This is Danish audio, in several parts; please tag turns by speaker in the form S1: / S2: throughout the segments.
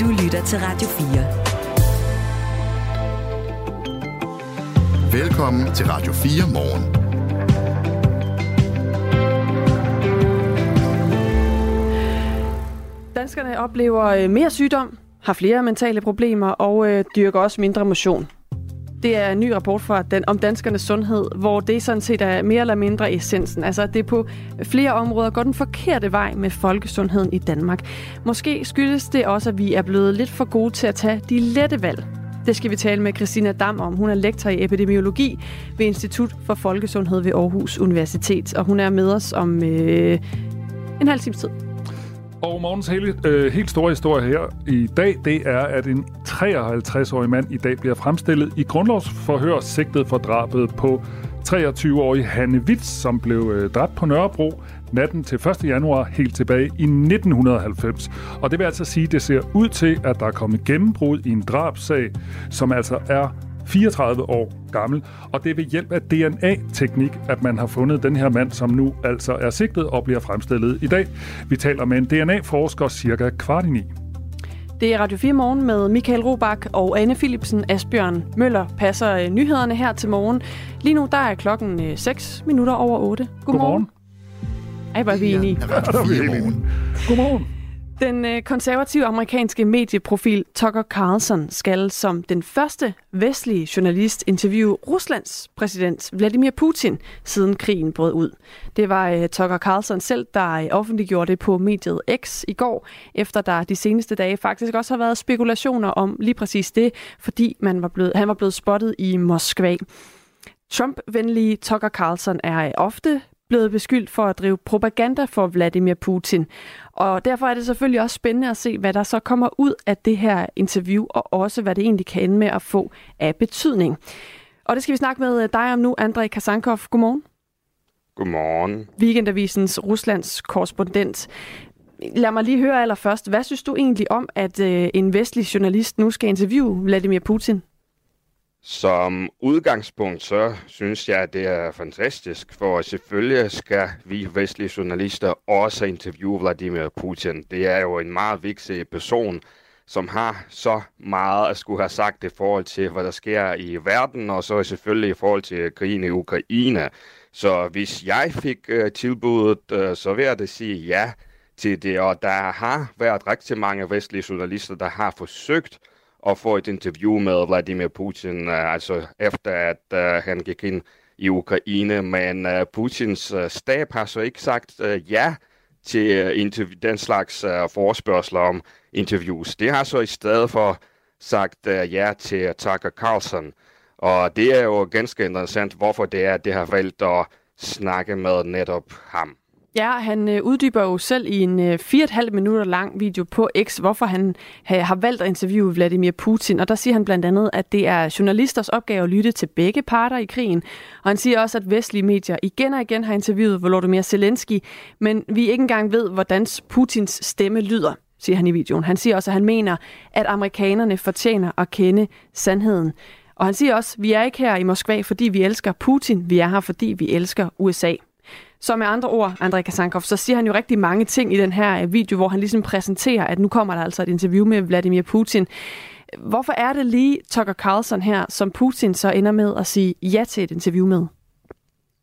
S1: Du lytter til Radio
S2: 4. Velkommen til Radio 4 morgen.
S3: Danskerne oplever øh, mere sygdom, har flere mentale problemer og øh, dyrker også mindre motion. Det er en ny rapport fra den, om danskernes sundhed, hvor det sådan set er mere eller mindre essensen. Altså, det er på flere områder går den forkerte vej med folkesundheden i Danmark. Måske skyldes det også, at vi er blevet lidt for gode til at tage de lette valg. Det skal vi tale med Christina Dam om. Hun er lektor i epidemiologi ved Institut for Folkesundhed ved Aarhus Universitet, og hun er med os om øh, en halv times tid.
S4: Og morgens hele, øh, helt store historie her i dag, det er, at en 53-årig mand i dag bliver fremstillet i grundlovsforhør sigtet for drabet på 23-årige Hanne Witz, som blev øh, dræbt på Nørrebro natten til 1. januar helt tilbage i 1990. Og det vil altså sige, at det ser ud til, at der er kommet gennembrud i en drabsag, som altså er 34 år gammel, og det er ved hjælp af DNA-teknik, at man har fundet den her mand, som nu altså er sigtet og bliver fremstillet i dag. Vi taler med en DNA-forsker cirka kvart i ni.
S3: Det er Radio 4 Morgen med Michael Robach og Anne Philipsen. Asbjørn Møller passer øh, nyhederne her til morgen. Lige nu der er klokken 6 øh, minutter over 8. Godmorgen. Godmorgen. Ej, hvor er vi enige. Godmorgen. Den øh, konservative amerikanske medieprofil Tucker Carlson skal som den første vestlige journalist interviewe Ruslands præsident Vladimir Putin, siden krigen brød ud. Det var øh, Tucker Carlson selv, der øh, offentliggjorde det på mediet X i går, efter der de seneste dage faktisk også har været spekulationer om lige præcis det, fordi man var blevet, han var blevet spottet i Moskva. Trump-venlige Tucker Carlson er ofte blevet beskyldt for at drive propaganda for Vladimir Putin. Og derfor er det selvfølgelig også spændende at se, hvad der så kommer ud af det her interview, og også hvad det egentlig kan ende med at få af betydning. Og det skal vi snakke med dig om nu, Andrej Kasankov. Godmorgen.
S5: Godmorgen.
S3: Weekendavisens Ruslands korrespondent. Lad mig lige høre allerførst. Hvad synes du egentlig om, at øh, en vestlig journalist nu skal interviewe Vladimir Putin?
S5: Som udgangspunkt, så synes jeg, at det er fantastisk, for selvfølgelig skal vi vestlige journalister også interviewe Vladimir Putin. Det er jo en meget vigtig person, som har så meget at skulle have sagt i forhold til, hvad der sker i verden, og så selvfølgelig i forhold til krigen i Ukraine. Så hvis jeg fik uh, tilbuddet, uh, så vil jeg da sige ja til det, og der har været rigtig mange vestlige journalister, der har forsøgt at få et interview med Vladimir Putin, øh, altså efter at uh, han gik ind i Ukraine, men øh, Putins uh, stab har så ikke sagt ja til den slags uh, om interviews. Det har så i stedet for sagt ja til Tucker Carlson, og det er jo ganske interessant, hvorfor det er, at det har valgt at snakke med netop ham.
S3: Ja, han øh, uddyber jo selv i en øh, 4,5 minutter lang video på X, hvorfor han har valgt at interviewe Vladimir Putin. Og der siger han blandt andet, at det er journalisters opgave at lytte til begge parter i krigen. Og han siger også, at vestlige medier igen og igen har interviewet Volodymyr Zelensky, men vi ikke engang ved, hvordan Putins stemme lyder siger han i videoen. Han siger også, at han mener, at amerikanerne fortjener at kende sandheden. Og han siger også, at vi er ikke her i Moskva, fordi vi elsker Putin. Vi er her, fordi vi elsker USA. Så med andre ord, Andrej Kasankov, så siger han jo rigtig mange ting i den her øh, video, hvor han ligesom præsenterer, at nu kommer der altså et interview med Vladimir Putin. Hvorfor er det lige Tucker Carlson her, som Putin så ender med at sige ja til et interview med?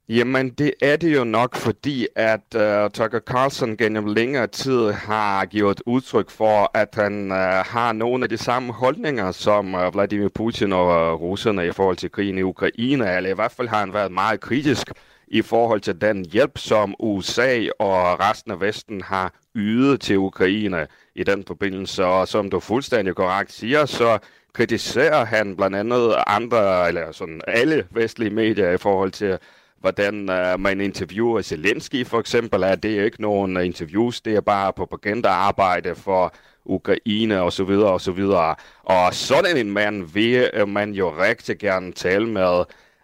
S5: Jamen, det er det jo nok, fordi at uh, Tucker Carlson gennem længere tid har givet udtryk for, at han uh, har nogle af de samme holdninger som uh, Vladimir Putin og uh, russerne i forhold til krigen i Ukraine, eller i hvert fald har han været meget kritisk i forhold til den hjælp, som USA og resten af Vesten har ydet til Ukraine i den forbindelse. Og som du fuldstændig korrekt siger, så kritiserer han blandt andet andre, eller sådan alle vestlige medier i forhold til, hvordan uh, man interviewer Zelensky for eksempel. at det er ikke nogen interviews, det er bare propagandaarbejde for Ukraine og så videre og så videre. Og sådan en mand vil man jo rigtig gerne tale med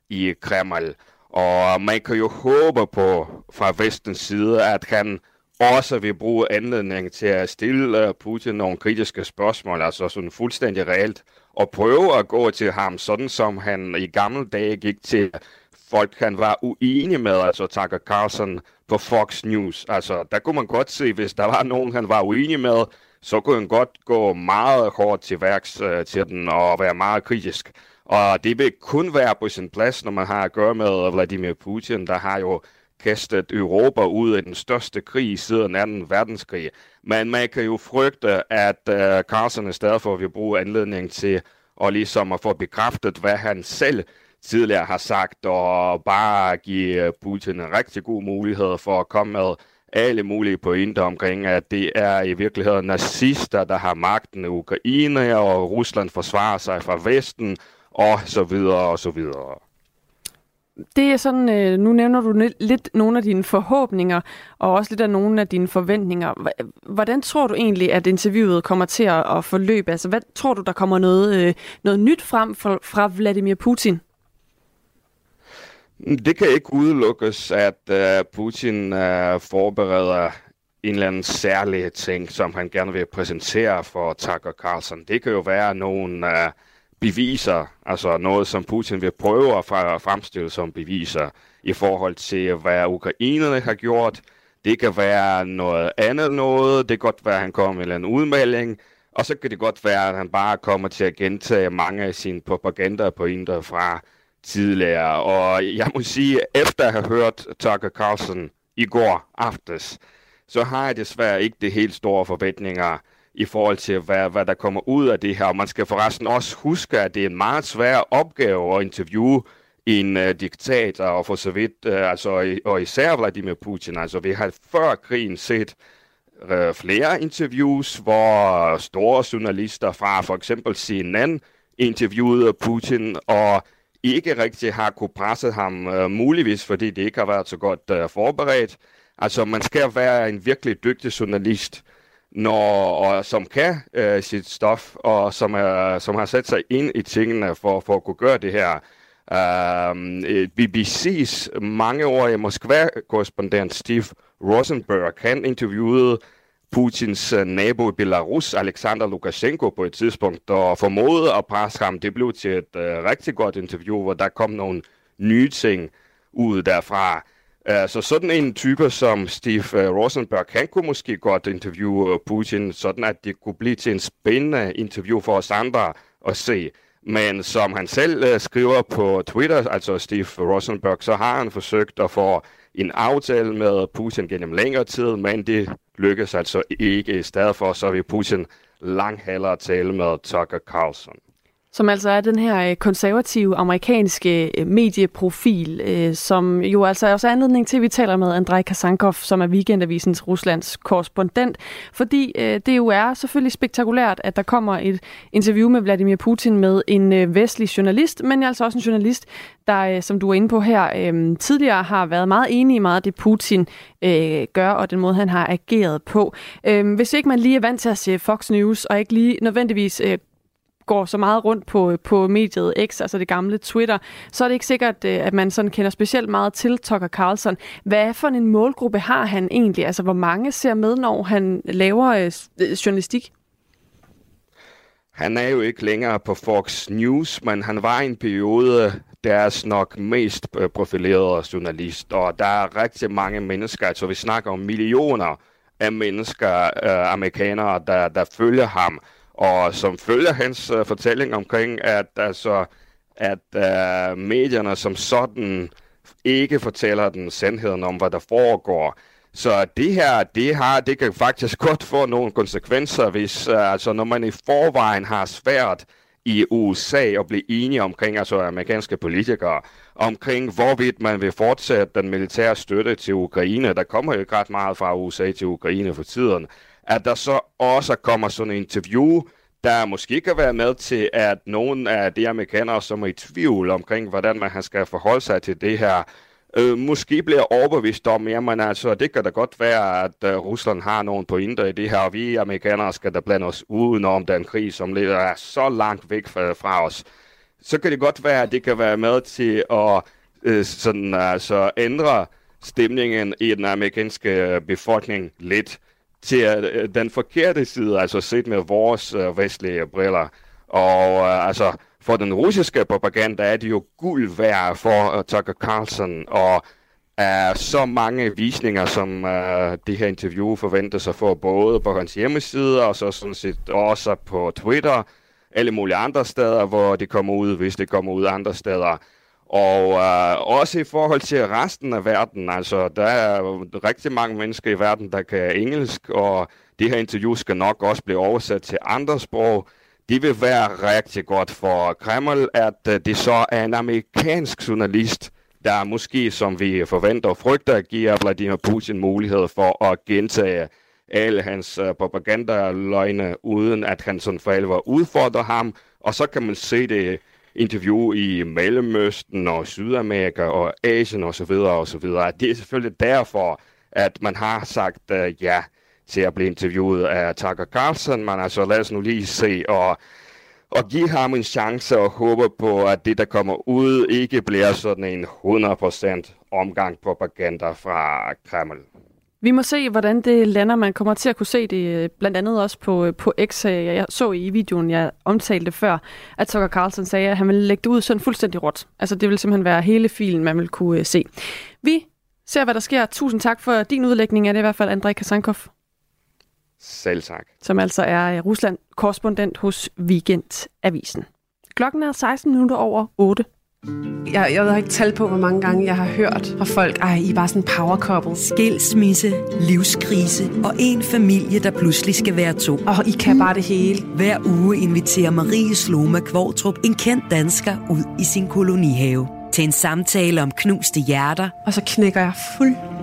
S5: i Kreml. Og man kan jo håbe på fra vestens side, at han også vil bruge anledningen til at stille Putin nogle kritiske spørgsmål, altså sådan fuldstændig reelt, og prøve at gå til ham, sådan som han i gamle dage gik til folk, han var uenig med, altså Tucker Carlson på Fox News. Altså, der kunne man godt se, hvis der var nogen, han var uenig med, så kunne han godt gå meget hårdt til værks øh, til den og være meget kritisk. Og det vil kun være på sin plads, når man har at gøre med Vladimir Putin, der har jo kastet Europa ud af den største krig siden 2. verdenskrig. Men man kan jo frygte, at uh, Carlsen i stedet for vil bruge anledning til og ligesom at få bekræftet, hvad han selv tidligere har sagt, og bare give øh, Putin en rigtig god mulighed for at komme med alle mulige pointer omkring, at det er i virkeligheden nazister, der har magten i Ukraine, og Rusland forsvarer sig fra Vesten, og så videre, og så videre.
S3: Det er sådan, øh, nu nævner du lidt nogle af dine forhåbninger, og også lidt af nogle af dine forventninger. Hvordan tror du egentlig, at interviewet kommer til at forløbe? Altså, hvad tror du, der kommer noget, øh, noget nyt frem fra Vladimir Putin?
S5: Det kan ikke udelukkes, at uh, Putin uh, forbereder en eller anden særlig ting, som han gerne vil præsentere for Tucker Carlson. Det kan jo være nogle uh, beviser, altså noget, som Putin vil prøve at fremstille som beviser i forhold til, hvad ukrainerne har gjort. Det kan være noget andet noget. Det kan godt være, at han kommer med en udmelding. Og så kan det godt være, at han bare kommer til at gentage mange af sine propagandapointer fra tidligere. Og jeg må sige, efter at have hørt Tucker Carlson i går aftes, så har jeg desværre ikke det helt store forventninger i forhold til, hvad, hvad der kommer ud af det her. Og man skal forresten også huske, at det er en meget svær opgave at interviewe en uh, diktator, og for så vidt, uh, altså, og især Vladimir Putin. Altså, vi har før krigen set uh, flere interviews, hvor store journalister fra for eksempel CNN interviewede Putin, og ikke rigtig har kunne presse ham, uh, muligvis fordi det ikke har været så godt uh, forberedt. Altså, man skal være en virkelig dygtig journalist, når, og som kan øh, sit stof, og som, er, som har sat sig ind i tingene for, for at kunne gøre det her. Øhm, øh, uh, BBC's mangeårige Moskva-korrespondent Steve Rosenberg, han interviewede Putins øh, nabo i Belarus, Alexander Lukashenko, på et tidspunkt, og formodede at presse ham. Det blev til et uh, rigtig godt interview, hvor der kom nogle nye ting ud derfra. Så sådan en type som Steve øh, Rosenberg, han kunne måske godt interviewe øh, Putin, sådan at det kunne blive til en spændende interview for os andre at se. Men som han selv øh, skriver på Twitter, altså Steve Rosenberg, så har han forsøgt at få en aftale med Putin gennem længere tid, men det lykkes altså ikke. I stedet for, så vil Putin langt hellere tale med Tucker Carlson
S3: som altså er den her øh, konservative amerikanske øh, medieprofil, øh, som jo altså også er anledning til, at vi taler med Andrej Kasankov, som er Weekendavisens Ruslands korrespondent, fordi det jo er selvfølgelig spektakulært, at der kommer et interview med Vladimir Putin med en vestlig journalist, men altså også en journalist, der, som du er inde på her, tidligere har været meget enig i meget af det, Putin gør, og den måde, han har ageret på. Hvis ikke man lige er vant til at se Fox News, og ikke lige nødvendigvis går så meget rundt på, på mediet X, altså det gamle Twitter, så er det ikke sikkert, øh, at man sådan kender specielt meget til Tucker Carlson. Hvad for en målgruppe har han egentlig? Altså, hvor mange ser med, når han laver øh, øh, journalistik?
S5: Han er jo ikke længere på Fox News, men han var i en periode deres nok mest øh, profilerede journalist, og der er rigtig mange mennesker, altså vi snakker om millioner af mennesker, øh, amerikanere, der, der følger ham og som følger hans uh, fortælling omkring, at altså, at uh, medierne som sådan ikke fortæller den sandheden om, hvad der foregår. Så det her, det har, det kan faktisk godt få nogle konsekvenser, hvis uh, altså, når man i forvejen har svært i USA at blive enige omkring, altså amerikanske politikere, omkring hvorvidt man vil fortsætte den militære støtte til Ukraine. Der kommer jo ikke ret meget fra USA til Ukraine for tiden at der så også kommer sådan en interview, der måske kan være med til, at nogle af de amerikanere, som er i tvivl omkring, hvordan man skal forholde sig til det her, øh, måske bliver overbevist om, jamen altså, det kan da godt være, at øh, Rusland har nogle pointer i det her, og vi amerikanere skal da blande os udenom den krig, som er så langt væk fra, fra os. Så kan det godt være, at det kan være med til at øh, sådan, altså, ændre stemningen i den amerikanske øh, befolkning lidt til uh, den forkerte side, altså set med vores uh, vestlige briller. Og uh, altså, for den russiske propaganda er det jo guld værd for uh, Tucker Carlson og er så mange visninger, som uh, det her interview forventer at for både på hans hjemmeside, og så sådan set også på Twitter, alle mulige andre steder, hvor det kommer ud, hvis det kommer ud andre steder. Og øh, også i forhold til resten af verden, altså der er rigtig mange mennesker i verden, der kan engelsk, og det her interview skal nok også blive oversat til andre sprog. Det vil være rigtig godt for Kreml, at øh, det så er en amerikansk journalist, der måske, som vi forventer og frygter, giver Vladimir Putin mulighed for at gentage alle hans øh, propagandaløgne, uden at han sådan for alvor udfordrer ham. Og så kan man se det interview i Mellemøsten og Sydamerika og Asien osv. osv. Det er selvfølgelig derfor, at man har sagt uh, ja til at blive interviewet af Tucker Carlson, men altså lad os nu lige se og og give ham en chance og håbe på, at det, der kommer ud, ikke bliver sådan en 100% omgang propaganda fra Kreml.
S3: Vi må se, hvordan det lander. Man kommer til at kunne se det øh, blandt andet også på, øh, på X. Jeg så i videoen, jeg omtalte før, at Tucker Carlson sagde, at han ville lægge det ud sådan fuldstændig råt. Altså det vil simpelthen være hele filen, man vil kunne øh, se. Vi ser, hvad der sker. Tusind tak for din udlægning af det i hvert fald, Andrej Kasankov.
S5: Selv tak.
S3: Som altså er Rusland-korrespondent hos Weekendavisen. Klokken er 16 minutter over 8.
S1: Jeg, jeg ved ikke tal på, hvor mange gange jeg har hørt fra folk, ej, I er bare sådan en power couple.
S6: Skilsmisse, livskrise og en familie, der pludselig skal være to.
S1: Og I kan bare det hele.
S6: Hver uge inviterer Marie Sloma Kvortrup en kendt dansker ud i sin kolonihave til en samtale om knuste hjerter.
S1: Og så knækker jeg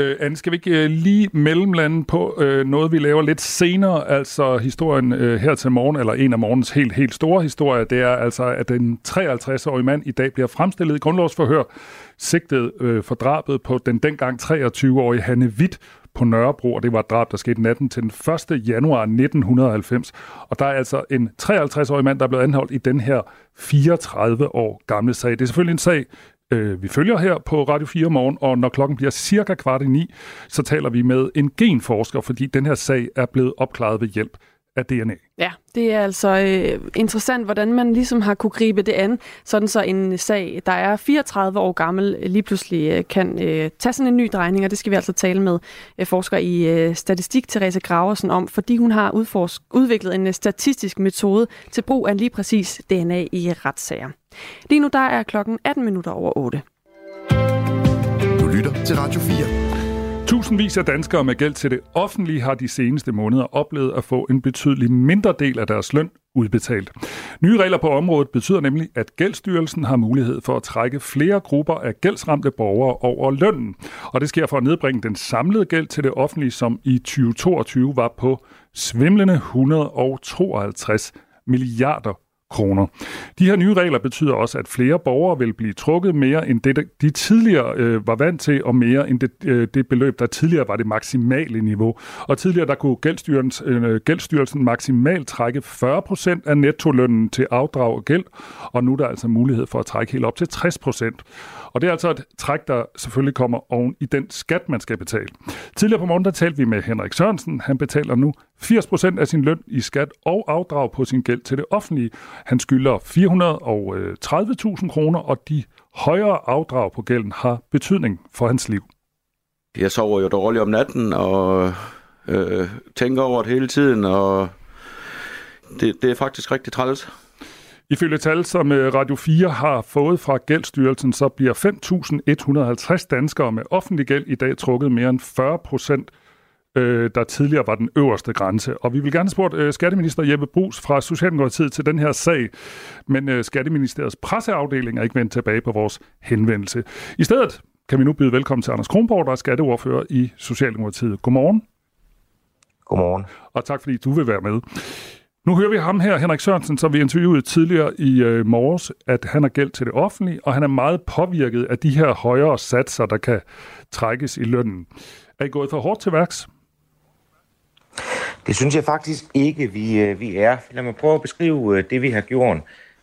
S4: Øh, Anne, skal vi ikke øh, lige mellemlande på øh, noget, vi laver lidt senere? Altså historien øh, her til morgen, eller en af morgens helt, helt store historier, det er altså, at den 53-årige mand i dag bliver fremstillet i grundlovsforhør, sigtet øh, for drabet på den dengang 23-årige Hanne Witt på Nørrebro, og det var et drab, der skete natten til den 1. januar 1990. Og der er altså en 53-årig mand, der er blevet anholdt i den her 34 år gamle sag. Det er selvfølgelig en sag, øh, vi følger her på Radio 4 morgen, og når klokken bliver cirka kvart i ni, så taler vi med en genforsker, fordi den her sag er blevet opklaret ved hjælp af DNA.
S3: Ja, det er altså øh, interessant, hvordan man ligesom har kunne gribe det an, sådan så en sag, der er 34 år gammel, lige pludselig øh, kan øh, tage sådan en ny drejning, og det skal vi altså tale med øh, forsker i øh, statistik, Therese Graversen, om, fordi hun har udforsk- udviklet en øh, statistisk metode til brug af lige præcis DNA i retssager. Lige nu der er klokken 18 minutter over 8.
S2: Du lytter til Radio 4.
S4: Tusindvis af danskere med gæld til det offentlige har de seneste måneder oplevet at få en betydelig mindre del af deres løn udbetalt. Nye regler på området betyder nemlig, at Gældsstyrelsen har mulighed for at trække flere grupper af gældsramte borgere over lønnen. Og det sker for at nedbringe den samlede gæld til det offentlige, som i 2022 var på svimlende 152 milliarder kroner. De her nye regler betyder også, at flere borgere vil blive trukket mere end det, de tidligere øh, var vant til, og mere end det, øh, det beløb, der tidligere var det maksimale niveau. Og tidligere der kunne gældstyrelsen, øh, gældstyrelsen maksimalt trække 40% af nettolønnen til afdrag og gæld, og nu er der altså mulighed for at trække helt op til 60%. Og det er altså et træk, der selvfølgelig kommer oven i den skat, man skal betale. Tidligere på morgen, der talte vi med Henrik Sørensen. Han betaler nu 80 procent af sin løn i skat og afdrag på sin gæld til det offentlige. Han skylder 430.000 kroner, og de højere afdrag på gælden har betydning for hans liv.
S7: Jeg sover jo dårligt om natten og øh, tænker over det hele tiden, og det, det er faktisk rigtig træls.
S4: Ifølge tal, som øh, Radio 4 har fået fra Gældsstyrelsen, så bliver 5.150 danskere med offentlig gæld i dag trukket mere end 40 procent øh, der tidligere var den øverste grænse. Og vi vil gerne spørge øh, Skatteminister Jeppe Brugs fra Socialdemokratiet til den her sag, men øh, Skatteministeriets presseafdeling er ikke vendt tilbage på vores henvendelse. I stedet kan vi nu byde velkommen til Anders Kronborg, der er skatteordfører i Socialdemokratiet. Godmorgen.
S8: Godmorgen.
S4: Og tak fordi du vil være med. Nu hører vi ham her, Henrik Sørensen, som vi interviewede tidligere i øh, morges, at han har gæld til det offentlige, og han er meget påvirket af de her højere satser, der kan trækkes i lønnen. Er I gået for hårdt til værks?
S8: Det synes jeg faktisk ikke, vi, øh, vi er. Lad mig prøve at beskrive øh, det, vi har gjort.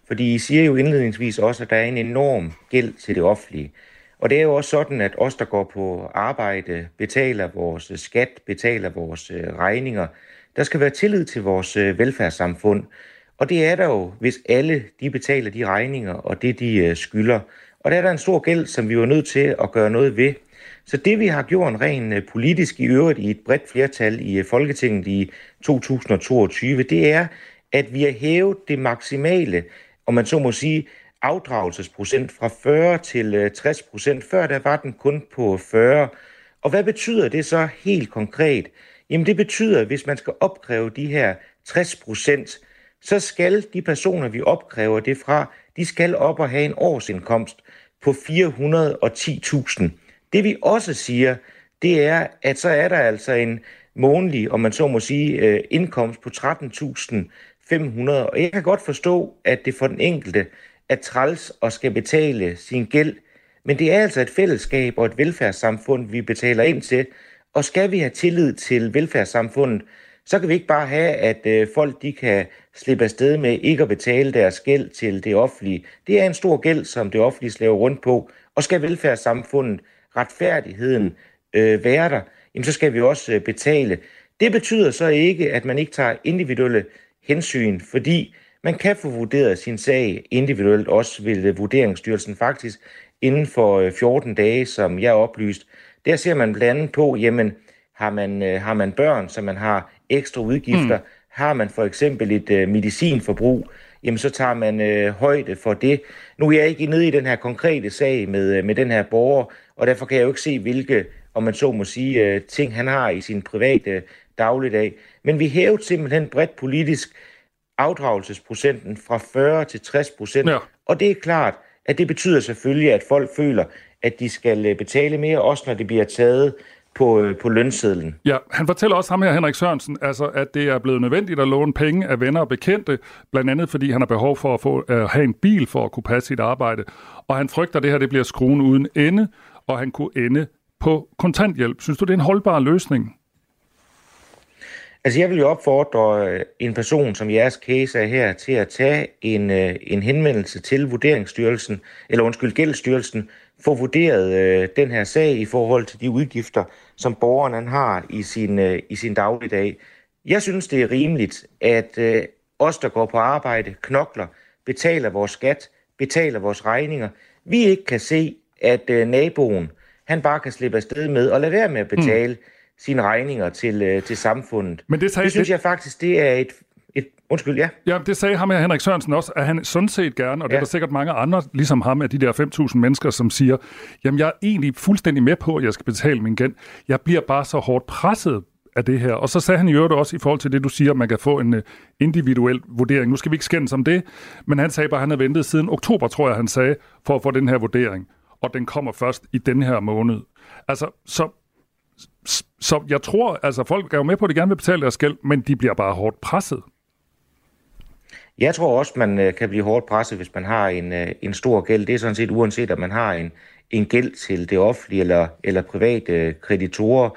S8: Fordi I siger jo indledningsvis også, at der er en enorm gæld til det offentlige. Og det er jo også sådan, at os, der går på arbejde, betaler vores øh, skat, betaler vores regninger. Der skal være tillid til vores velfærdssamfund. Og det er der jo, hvis alle de betaler de regninger og det, de skylder. Og der er der en stor gæld, som vi var nødt til at gøre noget ved. Så det, vi har gjort rent øh, politisk i øvrigt i et bredt flertal i øh, Folketinget i 2022, det er, at vi har hævet det maksimale, om man så må sige, afdragelsesprocent fra 40 til øh, 60 procent. Før der var den kun på 40. Og hvad betyder det så helt konkret? Jamen det betyder, at hvis man skal opkræve de her 60 procent, så skal de personer, vi opkræver det fra, de skal op og have en årsindkomst på 410.000. Det vi også siger, det er, at så er der altså en månedlig, om man så må sige, øh, indkomst på 13.500. Og jeg kan godt forstå, at det for den enkelte er træls og skal betale sin gæld. Men det er altså et fællesskab og et velfærdssamfund, vi betaler ind til. Og skal vi have tillid til velfærdssamfundet, så kan vi ikke bare have, at øh, folk de kan slippe afsted med ikke at betale deres gæld til det offentlige. Det er en stor gæld, som det offentlige slæver rundt på. Og skal velfærdssamfundet, retfærdigheden øh, være der, jamen så skal vi også øh, betale. Det betyder så ikke, at man ikke tager individuelle hensyn, fordi man kan få vurderet sin sag individuelt, også ved Vurderingsstyrelsen faktisk, inden for 14 øh, dage, som jeg oplyst. Der ser man blandt andet på, jamen, har man, øh, har man børn, så man har ekstra udgifter, mm. har man for eksempel et medicinforbrug, jamen så tager man uh, højde for det. Nu er jeg ikke nede i den her konkrete sag med, uh, med den her borger, og derfor kan jeg jo ikke se, hvilke, om man så må sige, uh, ting han har i sin private dagligdag. Men vi hævede simpelthen bredt politisk afdragelsesprocenten fra 40 til 60 procent. Ja. Og det er klart, at det betyder selvfølgelig, at folk føler, at de skal øh, betale mere, også når det bliver taget på, øh, på lønsedlen.
S4: Ja, han fortæller også ham her, Henrik Sørensen, altså, at det er blevet nødvendigt at låne penge af venner og bekendte, blandt andet fordi han har behov for at få, at have en bil for at kunne passe sit arbejde. Og han frygter, at det her det bliver skruen uden ende, og han kunne ende på kontanthjælp. Synes du, det er en holdbar løsning?
S8: Altså jeg vil jo opfordre øh, en person, som jeres case er her, til at tage en, øh, en henvendelse til Vurderingsstyrelsen, eller undskyld, Gældsstyrelsen, få vurderet øh, den her sag i forhold til de udgifter, som borgeren han har i sin, øh, i sin dagligdag. Jeg synes, det er rimeligt, at øh, os, der går på arbejde, knokler, betaler vores skat, betaler vores regninger, vi ikke kan se, at øh, naboen, han bare kan slippe afsted med at lade være med at betale. Mm sine regninger til, øh, til samfundet. Men det, sagde, det synes det... jeg faktisk, det er et... Undskyld, ja.
S4: Ja, det sagde ham her, Henrik Sørensen også, at han sådan set gerne, og det ja. er der sikkert mange andre, ligesom ham, af de der 5.000 mennesker, som siger, jamen jeg er egentlig fuldstændig med på, at jeg skal betale min gæld. Jeg bliver bare så hårdt presset af det her. Og så sagde han i øvrigt også i forhold til det, du siger, at man kan få en uh, individuel vurdering. Nu skal vi ikke skændes om det, men han sagde bare, at han havde ventet siden oktober, tror jeg, han sagde, for at få den her vurdering. Og den kommer først i den her måned. Altså, så så jeg tror, altså folk er jo med på, at de gerne vil betale deres gæld, men de bliver bare hårdt presset.
S8: Jeg tror også, man øh, kan blive hårdt presset, hvis man har en, øh, en stor gæld. Det er sådan set uanset, at man har en, en gæld til det offentlige eller, eller private øh, kreditorer.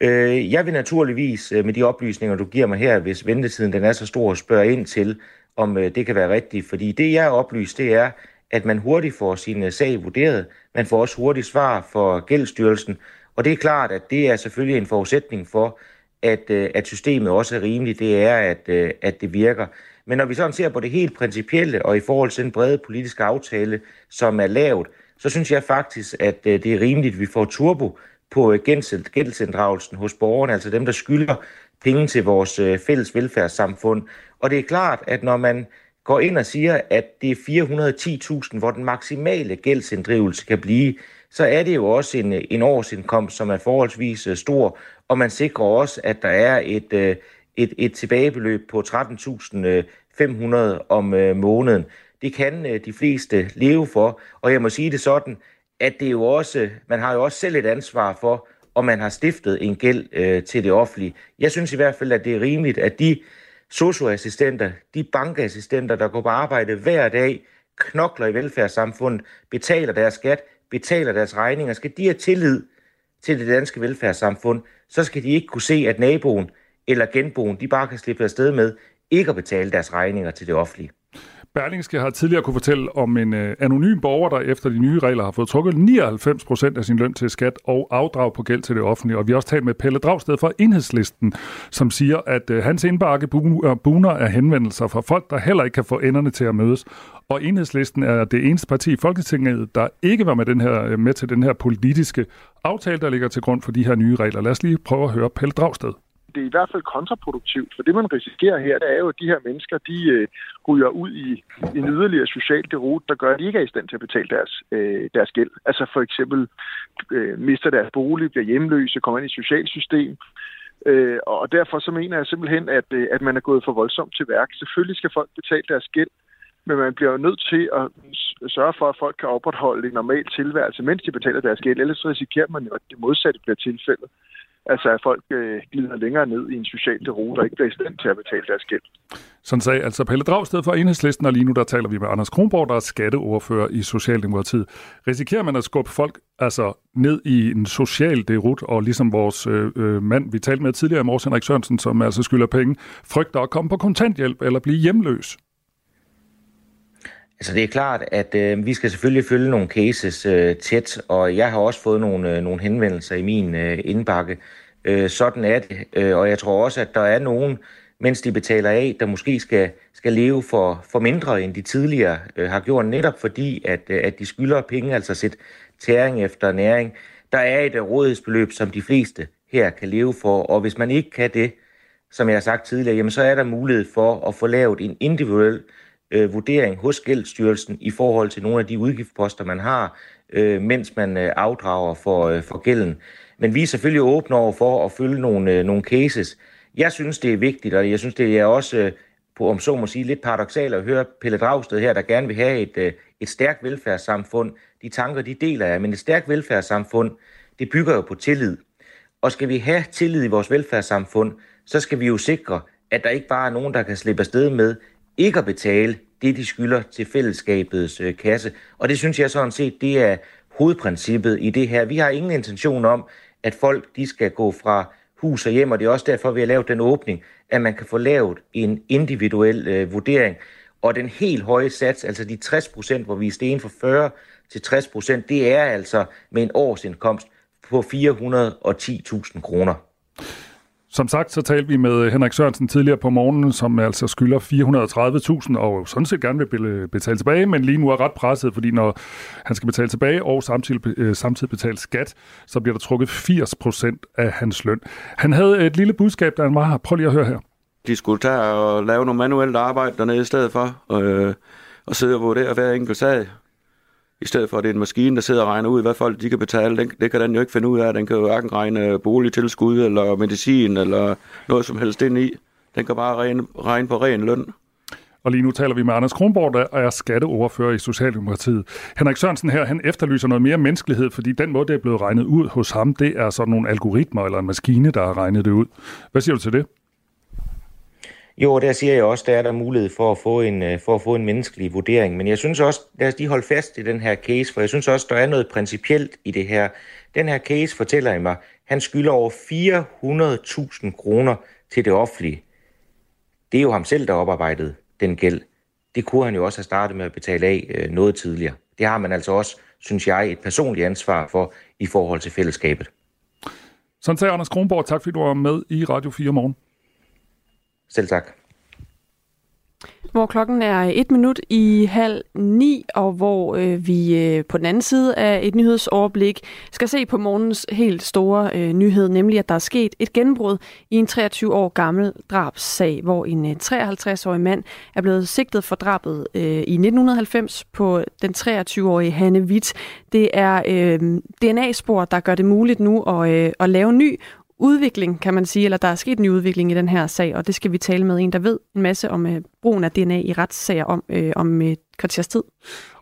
S8: Jeg vil naturligvis med de oplysninger, du giver mig her, hvis ventetiden den er så stor, spørge ind til, om det kan være rigtigt. Fordi det, jeg er oplyst, det er, at man hurtigt får sin sag vurderet. Man får også hurtigt svar for gældsstyrelsen, og det er klart, at det er selvfølgelig en forudsætning for, at, at systemet også er rimeligt, det er, at, at det virker. Men når vi sådan ser på det helt principielle, og i forhold til den brede politiske aftale, som er lavet, så synes jeg faktisk, at øh, det er rimeligt, at vi får turbo på øh, gældsinddragelsen hos borgerne, altså dem, der skylder penge til vores øh, fælles velfærdssamfund. Og det er klart, at når man går ind og siger, at det er 410.000, hvor den maksimale gældsinddrivelse kan blive, så er det jo også en, en årsindkomst, som er forholdsvis stor, og man sikrer også, at der er et, øh, et, et tilbagebeløb på 13.500 øh, om øh, måneden. Det kan øh, de fleste leve for, og jeg må sige det sådan, at det er jo også, man har jo også selv et ansvar for, om man har stiftet en gæld øh, til det offentlige. Jeg synes i hvert fald, at det er rimeligt, at de socioassistenter, de bankassistenter, der går på arbejde hver dag, knokler i velfærdssamfundet, betaler deres skat, betaler deres regninger, skal de have tillid til det danske velfærdssamfund, så skal de ikke kunne se, at naboen eller genboen, de bare kan slippe afsted med ikke at betale deres regninger til det offentlige.
S4: Berlingske har tidligere kunne fortælle om en øh, anonym borger, der efter de nye regler har fået trukket 99 procent af sin løn til skat og afdrag på gæld til det offentlige. Og vi har også talt med Pelle Dragsted fra Enhedslisten, som siger, at øh, hans indbakke øh, buner af henvendelser fra folk, der heller ikke kan få enderne til at mødes. Og Enhedslisten er det eneste parti i Folketinget, der ikke var med, den her, øh, med til den her politiske aftale, der ligger til grund for de her nye regler. Lad os lige prøve at høre Pelle Dragsted
S9: det er i hvert fald kontraproduktivt, for det man risikerer her, det er jo, at de her mennesker, de øh, ryger ud i en yderligere social derot, der gør, at de ikke er i stand til at betale deres, øh, deres gæld. Altså for eksempel øh, mister deres bolig, bliver hjemløse, kommer ind i et socialt system, øh, og derfor så mener jeg simpelthen, at, øh, at man er gået for voldsomt til værk. Selvfølgelig skal folk betale deres gæld, men man bliver jo nødt til at sørge for, at folk kan opretholde en normal tilværelse, mens de betaler deres gæld. Ellers risikerer man jo, at det modsatte bliver tilfældet. Altså at folk øh, glider længere ned i en social rute og ikke bliver i stand til at betale deres gæld.
S4: Sådan sagde altså Pelle Dragsted fra Enhedslisten, og lige nu der taler vi med Anders Kronborg, der er skatteordfører i Socialdemokratiet. Risikerer man at skubbe folk altså ned i en social derut, og ligesom vores øh, øh mand, vi talte med tidligere, i morges, Henrik Sørensen, som altså skylder penge, frygter at komme på kontanthjælp eller blive hjemløs?
S8: Altså det er klart, at øh, vi skal selvfølgelig følge nogle cases øh, tæt, og jeg har også fået nogle, øh, nogle henvendelser i min øh, indbakke. Øh, sådan er det, øh, og jeg tror også, at der er nogen, mens de betaler af, der måske skal, skal leve for, for mindre, end de tidligere øh, har gjort, netop fordi, at, øh, at de skylder penge, altså sæt tæring efter næring. Der er et øh, rådighedsbeløb, som de fleste her kan leve for, og hvis man ikke kan det, som jeg har sagt tidligere, jamen så er der mulighed for at få lavet en individuel øh, vurdering hos Gældsstyrelsen i forhold til nogle af de udgiftsposter, man har, øh, mens man øh, afdrager for, øh, for gælden. Men vi er selvfølgelig åbne over for at følge nogle, øh, nogle cases. Jeg synes, det er vigtigt, og jeg synes, det er også, øh, på, om så må sige, lidt paradoxalt at høre Pelle Dragsted her, der gerne vil have et, øh, et stærkt velfærdssamfund. De tanker, de deler jeg, men et stærkt velfærdssamfund, det bygger jo på tillid. Og skal vi have tillid i vores velfærdssamfund, så skal vi jo sikre, at der ikke bare er nogen, der kan slippe afsted med ikke at betale det, de skylder til fællesskabets øh, kasse. Og det synes jeg sådan set, det er hovedprincippet i det her. Vi har ingen intention om, at folk de skal gå fra hus og hjem, og det er også derfor, vi har lavet den åbning, at man kan få lavet en individuel øh, vurdering. Og den helt høje sats, altså de 60 procent, hvor vi er sten fra 40 til 60 procent, det er altså med en årsindkomst på 410.000 kroner.
S4: Som sagt, så talte vi med Henrik Sørensen tidligere på morgenen, som altså skylder 430.000 og sådan set gerne vil betale tilbage, men lige nu er ret presset, fordi når han skal betale tilbage og samtidig, øh, samtidig betale skat, så bliver der trukket 80 procent af hans løn. Han havde et lille budskab, da han var her. Prøv lige at høre her.
S7: De skulle tage og lave noget manuelt arbejde dernede i stedet for, og, og sidde og vurdere hver enkelt sag i stedet for at det er en maskine, der sidder og regner ud, hvad folk de kan betale. Den, det kan den jo ikke finde ud af. Den kan jo hverken regne boligtilskud eller medicin eller noget som helst ind i. Den kan bare regne, regne på ren løn.
S4: Og lige nu taler vi med Anders Kronborg, der er skatteordfører i Socialdemokratiet. Henrik Sørensen her, han efterlyser noget mere menneskelighed, fordi den måde, det er blevet regnet ud hos ham, det er sådan nogle algoritmer eller en maskine, der har regnet det ud. Hvad siger du til det?
S8: Jo, der siger jeg også, der er der mulighed for at få en, øh, for at få en menneskelig vurdering. Men jeg synes også, lad os lige holde fast i den her case, for jeg synes også, der er noget principielt i det her. Den her case fortæller jeg mig, han skylder over 400.000 kroner til det offentlige. Det er jo ham selv, der oparbejdede den gæld. Det kunne han jo også have startet med at betale af øh, noget tidligere. Det har man altså også, synes jeg, et personligt ansvar for i forhold til fællesskabet.
S4: Sådan sagde Anders Kronborg. Tak fordi du var med i Radio 4 morgen.
S8: Selv tak.
S3: Hvor klokken er et minut i halv ni, og hvor øh, vi øh, på den anden side af et nyhedsoverblik skal se på morgens helt store øh, nyhed, nemlig at der er sket et gennembrud i en 23 år gammel drabssag, hvor en øh, 53-årig mand er blevet sigtet for drabet øh, i 1990 på den 23-årige Hanne Witt. Det er øh, DNA-spor, der gør det muligt nu at, øh, at lave ny udvikling, kan man sige, eller der er sket en ny udvikling i den her sag, og det skal vi tale med en, der ved en masse om øh, brugen af DNA i retssager om, øh, om øh, et kvarters tid.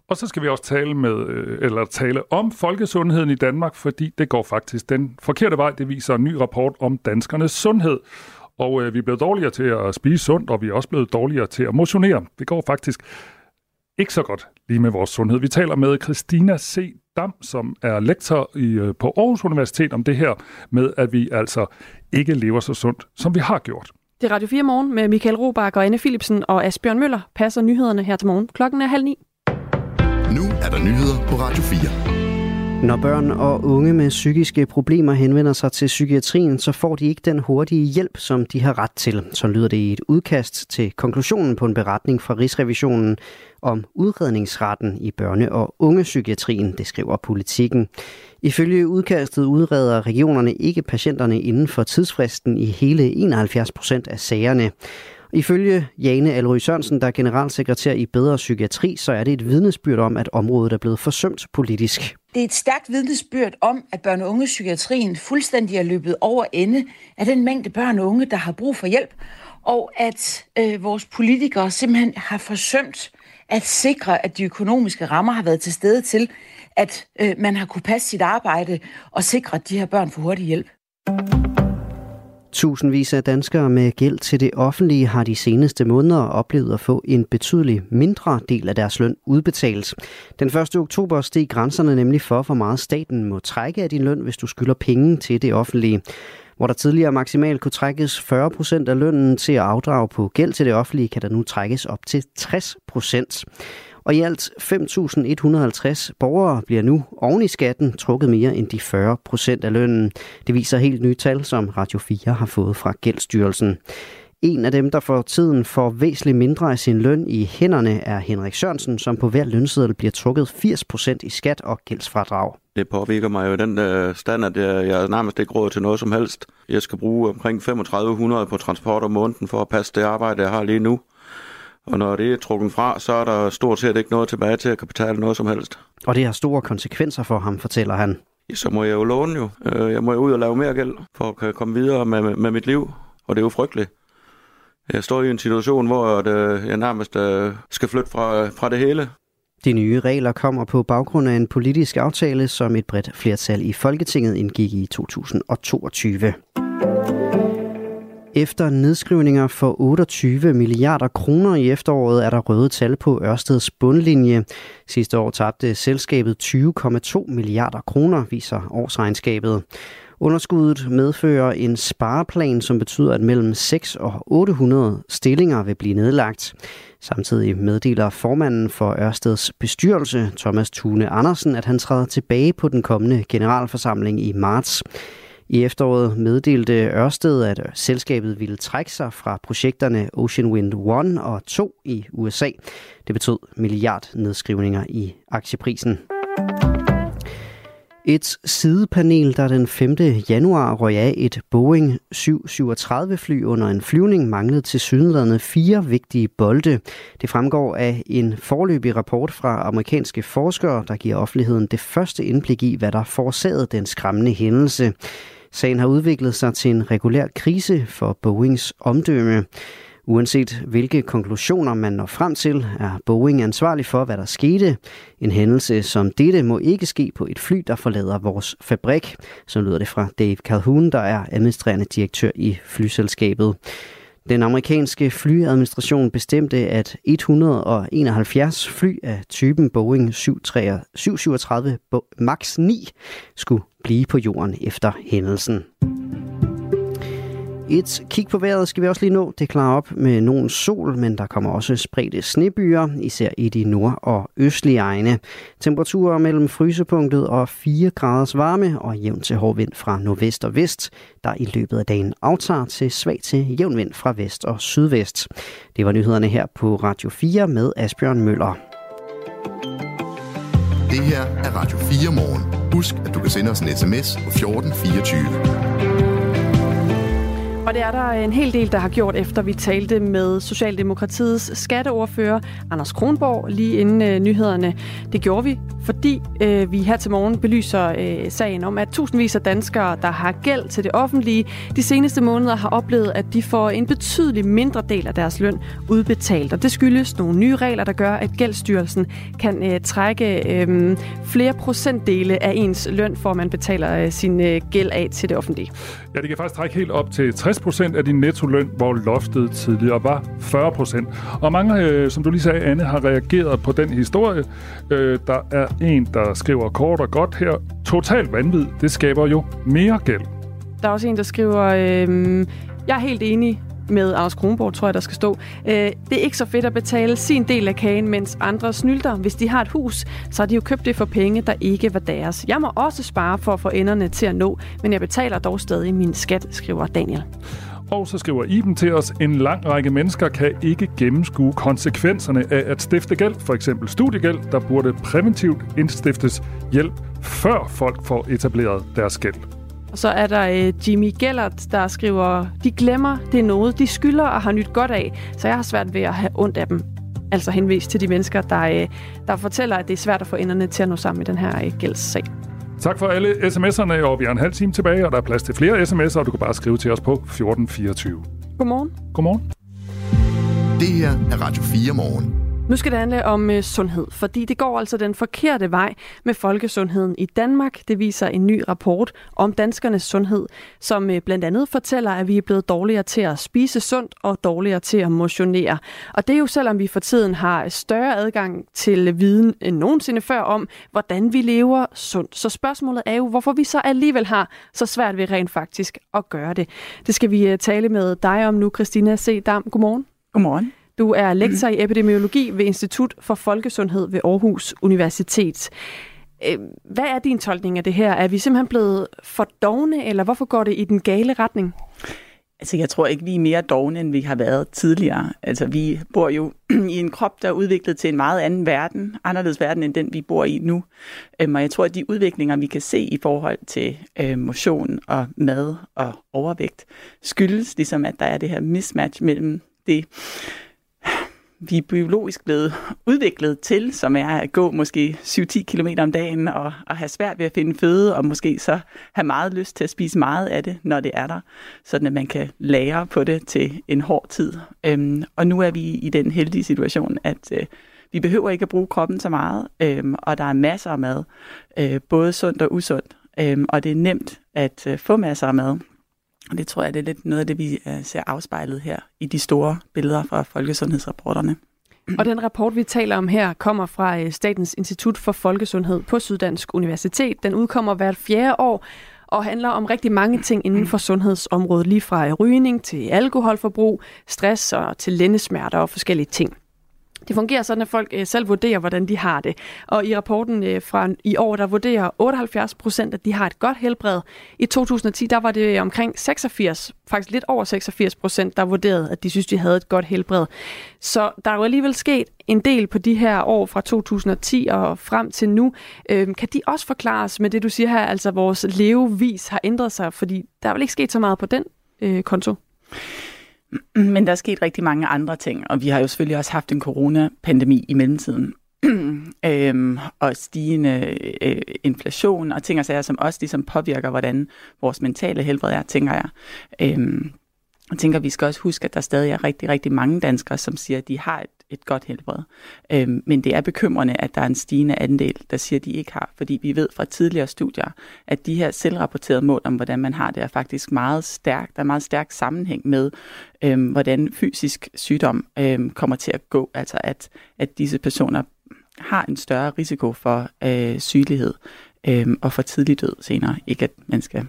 S4: Og så skal vi også tale med øh, eller tale om folkesundheden i Danmark, fordi det går faktisk den forkerte vej. Det viser en ny rapport om danskernes sundhed. Og øh, vi er blevet dårligere til at spise sundt, og vi er også blevet dårligere til at motionere. Det går faktisk ikke så godt lige med vores sundhed. Vi taler med Christina C. Dam, som er lektor i, øh, på Aarhus Universitet om det her med, at vi altså ikke lever så sundt, som vi har gjort.
S3: Det er Radio 4 Morgen med Michael Robach og Anne Philipsen og Asbjørn Møller passer nyhederne her til morgen. Klokken er halv ni.
S2: Nu er der nyheder på Radio 4.
S10: Når børn og unge med psykiske problemer henvender sig til psykiatrien, så får de ikke den hurtige hjælp, som de har ret til. Så lyder det i et udkast til konklusionen på en beretning fra Rigsrevisionen om udredningsretten i børne- og ungepsykiatrien, det skriver politikken. Ifølge udkastet udreder regionerne ikke patienterne inden for tidsfristen i hele 71 procent af sagerne. Ifølge Jane Alry Sørensen, der er generalsekretær i Bedre Psykiatri, så er det et vidnesbyrd om, at området er blevet forsømt politisk.
S11: Det er et stærkt vidnesbyrd om, at børne- og ungepsykiatrien fuldstændig er løbet over ende af den mængde børn og unge, der har brug for hjælp, og at øh, vores politikere simpelthen har forsømt at sikre, at de økonomiske rammer har været til stede til, at øh, man har kunne passe sit arbejde og sikre, at de her børn får hurtig hjælp.
S10: Tusindvis af danskere med gæld til det offentlige har de seneste måneder oplevet at få en betydelig mindre del af deres løn udbetalt. Den 1. oktober steg grænserne nemlig for, hvor meget staten må trække af din løn, hvis du skylder penge til det offentlige. Hvor der tidligere maksimalt kunne trækkes 40 procent af lønnen til at afdrage på gæld til det offentlige, kan der nu trækkes op til 60 procent. Og i alt 5.150 borgere bliver nu oven i skatten trukket mere end de 40 procent af lønnen. Det viser helt nye tal, som Radio 4 har fået fra Gældsstyrelsen. En af dem, der for tiden får væsentligt mindre af sin løn i hænderne, er Henrik Sørensen, som på hver lønseddel bliver trukket 80% i skat og gældsfradrag.
S7: Det påvirker mig jo den øh, stand, at jeg, jeg nærmest ikke råd til noget som helst. Jeg skal bruge omkring 3500 på transport om måneden for at passe det arbejde, jeg har lige nu. Og når det er trukket fra, så er der stort set ikke noget tilbage til at kan betale noget som helst.
S10: Og det har store konsekvenser for ham, fortæller han.
S7: Så må jeg jo låne jo. Øh, jeg må jo ud og lave mere gæld for at komme videre med, med, mit liv. Og det er jo frygteligt. Jeg står i en situation, hvor jeg nærmest øh, skal flytte fra, fra det hele.
S10: De nye regler kommer på baggrund af en politisk aftale, som et bredt flertal i Folketinget indgik i 2022. Efter nedskrivninger for 28 milliarder kroner i efteråret er der røde tal på Ørsteds bundlinje. Sidste år tabte selskabet 20,2 milliarder kroner, viser årsregnskabet. Underskuddet medfører en spareplan, som betyder, at mellem 6 og 800 stillinger vil blive nedlagt. Samtidig meddeler formanden for Ørsteds bestyrelse, Thomas Thune Andersen, at han træder tilbage på den kommende generalforsamling i marts. I efteråret meddelte Ørsted, at selskabet ville trække sig fra projekterne Ocean Wind 1 og 2 i USA. Det betød milliardnedskrivninger i aktieprisen. Et sidepanel, der den 5. januar røg af et Boeing 737-fly under en flyvning, manglede til synlædende fire vigtige bolde. Det fremgår af en forløbig rapport fra amerikanske forskere, der giver offentligheden det første indblik i, hvad der forårsagede den skræmmende hændelse. Sagen har udviklet sig til en regulær krise for Boeings omdømme. Uanset hvilke konklusioner man når frem til, er Boeing ansvarlig for, hvad der skete. En hændelse som dette må ikke ske på et fly, der forlader vores fabrik. Så lyder det fra Dave Calhoun, der er administrerende direktør i flyselskabet. Den amerikanske flyadministration bestemte, at 171 fly af typen Boeing 737 MAX 9 skulle blive på jorden efter hændelsen. Et kig på vejret skal vi også lige nå. Det klarer op med nogen sol, men der kommer også spredte snebyer, især i de nord- og østlige egne. Temperaturer mellem frysepunktet og 4 graders varme og jævn til hård vind fra nordvest og vest, der i løbet af dagen aftager til svag til jævn vind fra vest og sydvest. Det var nyhederne her på Radio 4 med Asbjørn Møller.
S2: Det her er Radio 4 morgen. Husk, at du kan sende os en sms på 1424.
S3: Og det er der en hel del, der har gjort, efter vi talte med Socialdemokratiets skatteordfører Anders Kronborg lige inden øh, nyhederne. Det gjorde vi, fordi øh, vi her til morgen belyser øh, sagen om, at tusindvis af danskere, der har gæld til det offentlige, de seneste måneder har oplevet, at de får en betydelig mindre del af deres løn udbetalt. Og det skyldes nogle nye regler, der gør, at Gældsstyrelsen kan øh, trække øh, flere procentdele af ens løn, for man betaler øh, sin øh, gæld af til det offentlige.
S4: Ja, det kan faktisk trække helt op til 60% af din nettoløn, hvor loftet tidligere var 40%. Og mange, øh, som du lige sagde, Anne, har reageret på den historie. Øh, der er en, der skriver kort og godt her. Total vanvid, det skaber jo mere gæld.
S3: Der er også en, der skriver, øh, jeg er helt enig med Anders Kronborg, tror jeg, der skal stå. Øh, det er ikke så fedt at betale sin del af kagen, mens andre snylder. Hvis de har et hus, så har de jo købt det for penge, der ikke var deres. Jeg må også spare for at få enderne til at nå, men jeg betaler dog stadig min skat, skriver Daniel.
S4: Og så skriver Iben til os, en lang række mennesker kan ikke gennemskue konsekvenserne af at stifte gæld, for eksempel studiegæld, der burde præventivt indstiftes hjælp, før folk får etableret deres gæld.
S3: Og så er der øh, Jimmy Gellert, der skriver, de glemmer, det er noget, de skylder og har nyt godt af, så jeg har svært ved at have ondt af dem. Altså henvist til de mennesker, der, øh, der fortæller, at det er svært at få enderne til at nå sammen i den her øh, gældssag.
S4: Tak for alle sms'erne, og vi har en halv time tilbage, og der er plads til flere sms'er, og du kan bare skrive til os på 1424.
S3: Godmorgen.
S4: Godmorgen.
S2: Det her er Radio 4 morgen.
S3: Nu skal det handle om øh, sundhed, fordi det går altså den forkerte vej med folkesundheden i Danmark. Det viser en ny rapport om danskernes sundhed, som øh, blandt andet fortæller, at vi er blevet dårligere til at spise sundt og dårligere til at motionere. Og det er jo selvom vi for tiden har større adgang til viden end nogensinde før om, hvordan vi lever sundt. Så spørgsmålet er jo, hvorfor vi så alligevel har så svært ved rent faktisk at gøre det. Det skal vi øh, tale med dig om nu, Christina C. Dam. Godmorgen.
S12: Godmorgen.
S3: Du er lektor i epidemiologi ved Institut for Folkesundhed ved Aarhus Universitet. Øh, hvad er din tolkning af det her? Er vi simpelthen blevet for dogne, eller hvorfor går det i den gale retning?
S12: Altså, jeg tror ikke, vi er mere dogne, end vi har været tidligere. Altså, vi bor jo i en krop, der er udviklet til en meget anden verden, anderledes verden end den, vi bor i nu. Øhm, og jeg tror, at de udviklinger, vi kan se i forhold til øh, motion og mad og overvægt, skyldes ligesom, at der er det her mismatch mellem det vi er biologisk blevet udviklet til, som er at gå måske 7-10 km om dagen og, og have svært ved at finde føde, og måske så have meget lyst til at spise meget af det, når det er der, sådan at man kan lære på det til en hård tid. Øhm, og nu er vi i den heldige situation, at øh, vi behøver ikke at bruge kroppen så meget, øhm, og der er masser af mad, øh, både sundt og usundt, øhm, og det er nemt at øh, få masser af mad. Og det tror jeg, det er lidt noget af det, vi øh, ser afspejlet her i de store billeder fra folkesundhedsrapporterne.
S3: Og den rapport, vi taler om her, kommer fra øh, Statens Institut for Folkesundhed på Syddansk Universitet. Den udkommer hvert fjerde år og handler om rigtig mange ting inden for sundhedsområdet, lige fra rygning til alkoholforbrug, stress og til lændesmerter og forskellige ting. Det fungerer sådan, at folk øh, selv vurderer, hvordan de har det. Og i rapporten øh, fra i år, der vurderer 78 procent, at de har et godt helbred. I 2010, der var det omkring 86, faktisk lidt over 86 procent, der vurderede, at de synes, de havde et godt helbred. Så der er jo alligevel sket en del på de her år fra 2010 og frem til nu. Øhm, kan de også forklares med det, du siger her, altså vores levevis har ændret sig, fordi der er vel ikke sket så meget på den øh, konto?
S12: Men der er sket rigtig mange andre ting, og vi har jo selvfølgelig også haft en coronapandemi i mellemtiden. øhm, og stigende øh, inflation og ting og sager, som også ligesom påvirker, hvordan vores mentale helbred er, tænker jeg. Øhm, jeg tænker, vi skal også huske, at der stadig er rigtig, rigtig mange danskere, som siger, at de har et, et godt helbred. Øhm, men det er bekymrende, at der er en stigende andel, der siger, at de ikke har. Fordi vi ved fra tidligere studier, at de her selvrapporterede mål om, hvordan man har det, er faktisk meget stærkt. Der er meget stærk sammenhæng med, øhm, hvordan fysisk sygdom øhm, kommer til at gå. Altså at, at disse personer har en større risiko for øh, sygelighed øh, og for tidlig død senere. Ikke at man skal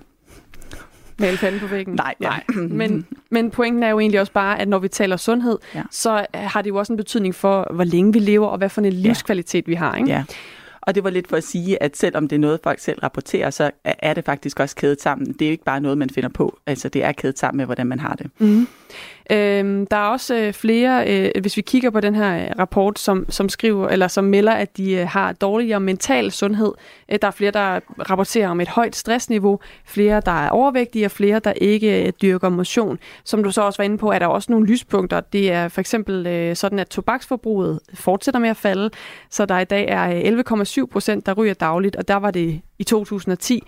S3: Male fanden på væggen.
S12: Nej, ja.
S3: Nej. Men, men pointen er jo egentlig også bare, at når vi taler sundhed, ja. så har det jo også en betydning for, hvor længe vi lever, og hvad for en livskvalitet ja. vi har. Ikke?
S12: Ja. Og det var lidt for at sige, at selvom det er noget, folk selv rapporterer, så er det faktisk også kædet sammen. Det er jo ikke bare noget, man finder på. Altså, det er kædet sammen med, hvordan man har det.
S3: Mm. Øhm, der er også øh, flere, øh, hvis vi kigger på den her øh, rapport, som, som skriver eller som melder, at de øh, har dårligere mental sundhed. Øh, der er flere, der rapporterer om et højt stressniveau, flere, der er overvægtige, og flere, der ikke øh, dyrker motion. Som du så også var inde på, er der også nogle lyspunkter. Det er for eksempel øh, sådan, at tobaksforbruget fortsætter med at falde, så der i dag er øh, 11,7 procent, der ryger dagligt, og der var det i 2010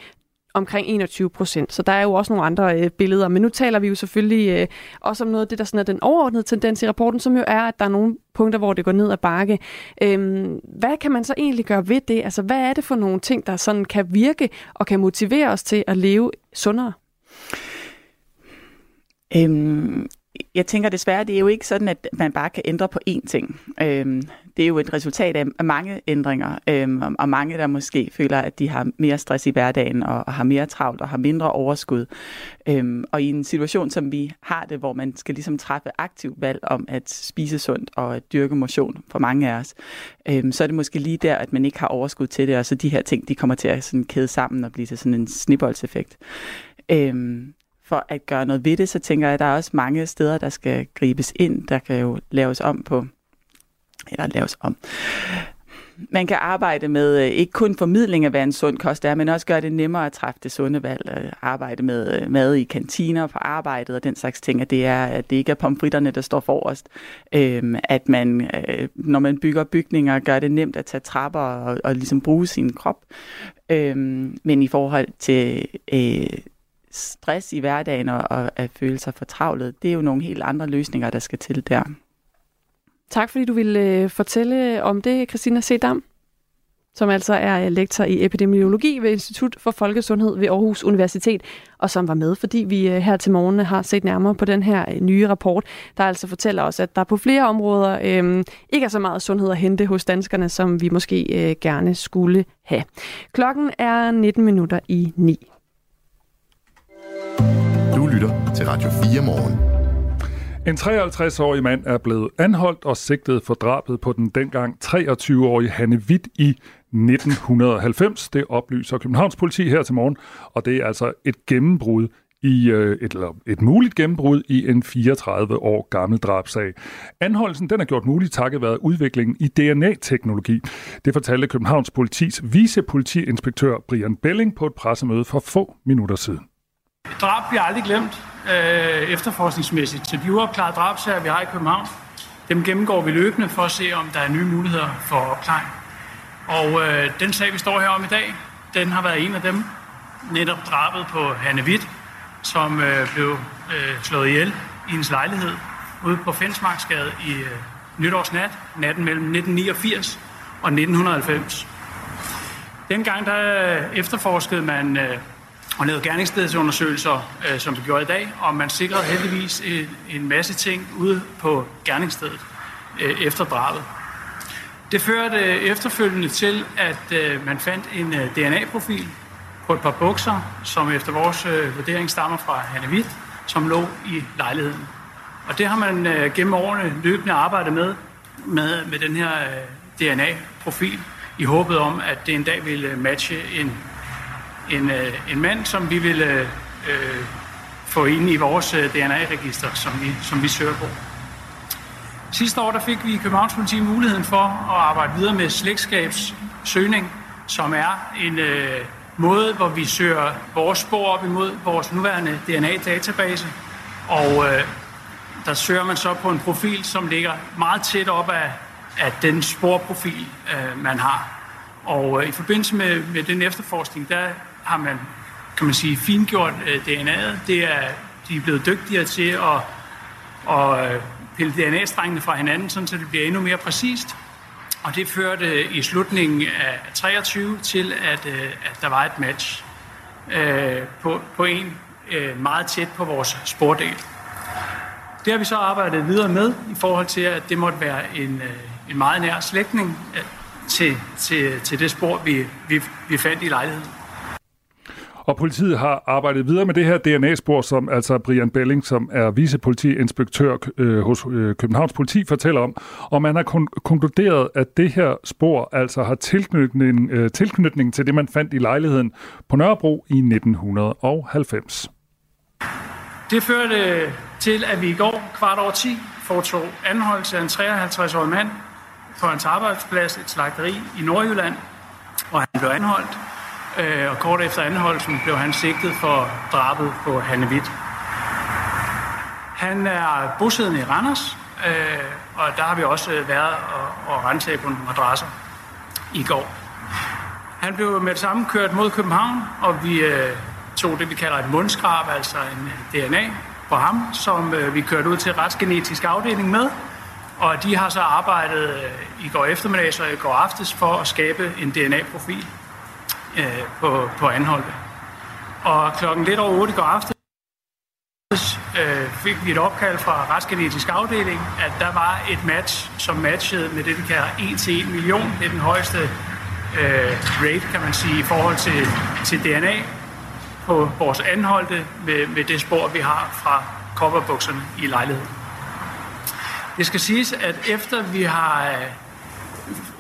S3: omkring 21 procent. Så der er jo også nogle andre øh, billeder. Men nu taler vi jo selvfølgelig øh, også om noget af det, der sådan er den overordnede tendens i rapporten, som jo er, at der er nogle punkter, hvor det går ned ad bakke. Øhm, hvad kan man så egentlig gøre ved det? Altså, hvad er det for nogle ting, der sådan kan virke og kan motivere os til at leve sundere?
S12: Øhm, jeg tænker desværre, det er jo ikke sådan, at man bare kan ændre på én ting. Øhm, det er jo et resultat af mange ændringer, øhm, og mange, der måske føler, at de har mere stress i hverdagen, og, har mere travlt, og har mindre overskud. Øhm, og i en situation, som vi har det, hvor man skal ligesom træffe aktivt valg om at spise sundt og at dyrke motion for mange af os, øhm, så er det måske lige der, at man ikke har overskud til det, og så de her ting, de kommer til at sådan kæde sammen og blive til sådan en snibboldseffekt. Øhm, for at gøre noget ved det, så tænker jeg, at der er også mange steder, der skal gribes ind, der kan jo laves om på, eller laves om. Man kan arbejde med øh, ikke kun formidling af, hvad en sund kost er, men også gøre det nemmere at træffe det sunde valg. Øh, arbejde med øh, mad i kantiner på arbejdet og den slags ting, at det, er, at det ikke er pomfritterne, der står forrest. Øhm, at man, når man bygger bygninger, gør det nemt at tage trapper og, og ligesom bruge sin krop. Øhm, men i forhold til stress i hverdagen og at føle sig fortravlet, det er jo nogle helt andre løsninger, der skal til der.
S3: Tak fordi du ville øh, fortælle om det, Christina Sedam, som altså er øh, lektor i epidemiologi ved Institut for Folkesundhed ved Aarhus Universitet, og som var med, fordi vi øh, her til morgen har set nærmere på den her nye rapport, der altså fortæller os, at der på flere områder øh, ikke er så meget sundhed at hente hos danskerne, som vi måske øh, gerne skulle have. Klokken er 19 minutter i 9.
S2: Du lytter til Radio 4 morgen.
S4: En 53-årig mand er blevet anholdt og sigtet for drabet på den dengang 23-årige Hanne Witt i 1990. Det oplyser Københavns politi her til morgen, og det er altså et gennembrud i øh, et, eller et muligt gennembrud i en 34 år gammel drabsag. Anholdelsen den er gjort mulig takket være udviklingen i DNA-teknologi. Det fortalte Københavns politis vicepolitiinspektør Brian Belling på et pressemøde for få minutter siden.
S13: Drab bliver aldrig glemt øh, efterforskningsmæssigt. Så de uopklarede drabsager, vi har i København, dem gennemgår vi løbende for at se, om der er nye muligheder for opklaring. Og øh, den sag, vi står her om i dag, den har været en af dem. Netop drabet på Hanne Witt, som øh, blev øh, slået ihjel i hendes lejlighed ude på Fensmarksgade i øh, nytårsnat, natten mellem 1989 og 1990. Dengang der øh, efterforskede man øh, og lavede gerningsstedsundersøgelser, øh, som vi gjorde i dag, og man sikrede heldigvis en, en masse ting ude på gerningsstedet øh, efter drabet. Det førte øh, efterfølgende til, at øh, man fandt en øh, DNA-profil på et par bukser, som efter vores øh, vurdering stammer fra Hanne Witt, som lå i lejligheden. Og det har man øh, gennem årene løbende arbejdet med, med, med den her øh, DNA-profil, i håbet om, at det en dag ville matche en en, øh, en mand, som vi vil øh, få ind i vores øh, DNA-register, som vi, som vi søger på. Sidste år der fik vi i Københavns Politi muligheden for at arbejde videre med slægtskabssøgning, som er en øh, måde, hvor vi søger vores spor op imod vores nuværende DNA-database. Og øh, der søger man så på en profil, som ligger meget tæt op af, af den sporprofil, øh, man har. Og øh, i forbindelse med, med den efterforskning, der har man, kan man sige, fingjort øh, DNA'et. Det er, de er blevet dygtigere til at, at øh, pille DNA-strengene fra hinanden, sådan, så det bliver endnu mere præcist. Og det førte øh, i slutningen af 23 til, at, øh, at der var et match øh, på, på en øh, meget tæt på vores spordel. Det har vi så arbejdet videre med i forhold til, at det måtte være en, øh, en meget nær slægtning øh, til, til, til det spor, vi, vi, vi fandt i lejligheden.
S4: Og politiet har arbejdet videre med det her DNA-spor, som altså Brian Belling, som er vicepolitiinspektør øh, hos øh, Københavns Politi, fortæller om. Og man har kon- konkluderet, at det her spor altså har tilknytning, øh, tilknytning til det, man fandt i lejligheden på Nørrebro i 1990.
S13: Det førte til, at vi i går kvart over 10 foretog anholdelse af en 53-årig mand på hans arbejdsplads, et slagteri i Nordjylland, og han blev anholdt øh, og kort efter anholdelsen blev han sigtet for drabet på Hanne Witt. Han er bosiddende i Randers, øh, og der har vi også været og, og renset på nogle adresser i går. Han blev med det samme kørt mod København, og vi øh, tog det, vi kalder et mundskrab, altså en DNA på ham, som øh, vi kørte ud til retsgenetisk afdeling med. Og de har så arbejdet øh, i går eftermiddag og i går aftes for at skabe en DNA-profil øh, på, på anholdet. Og klokken lidt over 8 går aftes øh, fik vi et opkald fra retsgenetisk afdeling, at der var et match, som matchede med det, vi kalder e 1 til 1 million. Det er den højeste øh, rate, kan man sige, i forhold til, til DNA på vores anholdte med, med det spor, vi har fra kopperbukserne i lejligheden. Det skal siges, at efter vi har øh,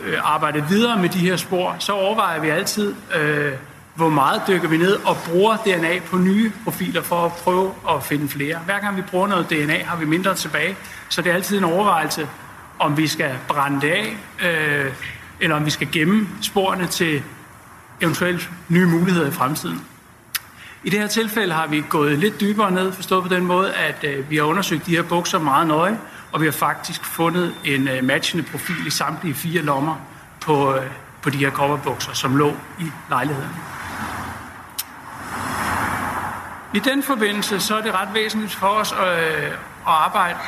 S13: øh, videre med de her spor, så overvejer vi altid, øh, hvor meget dykker vi ned og bruger DNA på nye profiler for at prøve at finde flere. Hver gang vi bruger noget DNA, har vi mindre tilbage, så det er altid en overvejelse, om vi skal brænde det af, øh, eller om vi skal gemme sporene til eventuelt nye muligheder i fremtiden. I det her tilfælde har vi gået lidt dybere ned, forstået på den måde, at øh, vi har undersøgt de her bukser meget nøje, og vi har faktisk fundet en øh, matchende profil i samtlige fire lommer på, øh, på de her kopperbukser, som lå i lejligheden. I den forbindelse så er det ret væsentligt for os at, at arbejde,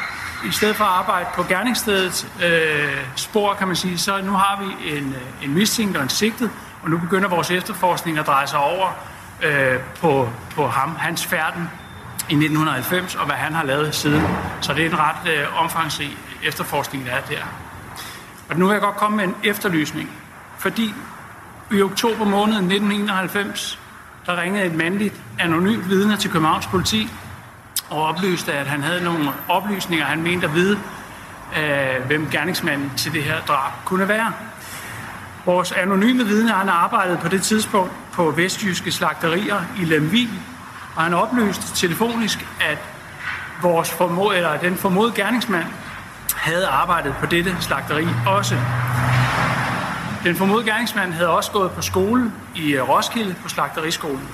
S13: i stedet for at arbejde på gerningsstedets øh, spor, kan man sige, så nu har vi en, en mistænkt og en sigtet, og nu begynder vores efterforskning at dreje sig over øh, på, på ham, hans færden i 1990, og hvad han har lavet siden. Så det er en ret øh, omfangsrig efterforskning, der er der. Og nu vil jeg godt komme med en efterlysning, fordi i oktober måned 1991, der ringede et mandligt anonymt vidne til Københavns politi og oplyste, at han havde nogle oplysninger, han mente at vide, øh, hvem gerningsmanden til det her drab kunne være. Vores anonyme vidne, han arbejdede på det tidspunkt på vestjyske slagterier i Lemvig, og han oplyste telefonisk, at vores formod, eller den formodede gerningsmand havde arbejdet på dette slagteri også. Den formodede gerningsmand havde også gået på skole i øh, Roskilde på slagteriskolen.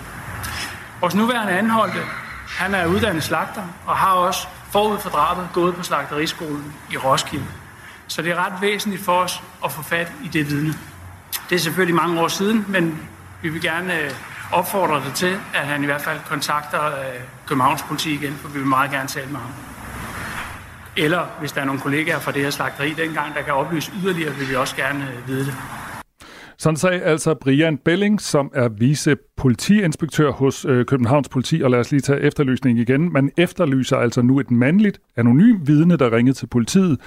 S13: Vores nuværende anholdte, han er uddannet slagter og har også forud for drabet gået på slagteriskolen i Roskilde. Så det er ret væsentligt for os at få fat i det vidne. Det er selvfølgelig mange år siden, men vi vil gerne øh, opfordrer opfordre det til, at han i hvert fald kontakter øh, Københavns politi igen, for vi vil meget gerne tale med ham. Eller hvis der er nogle kollegaer fra det her slagteri dengang, der kan oplyse yderligere, vil vi også gerne øh, vide det.
S4: Sådan sagde altså Brian Belling, som er vice politiinspektør hos øh, Københavns politi. Og lad os lige tage efterlysningen igen. Man efterlyser altså nu et mandligt, anonym vidne, der ringede til politiet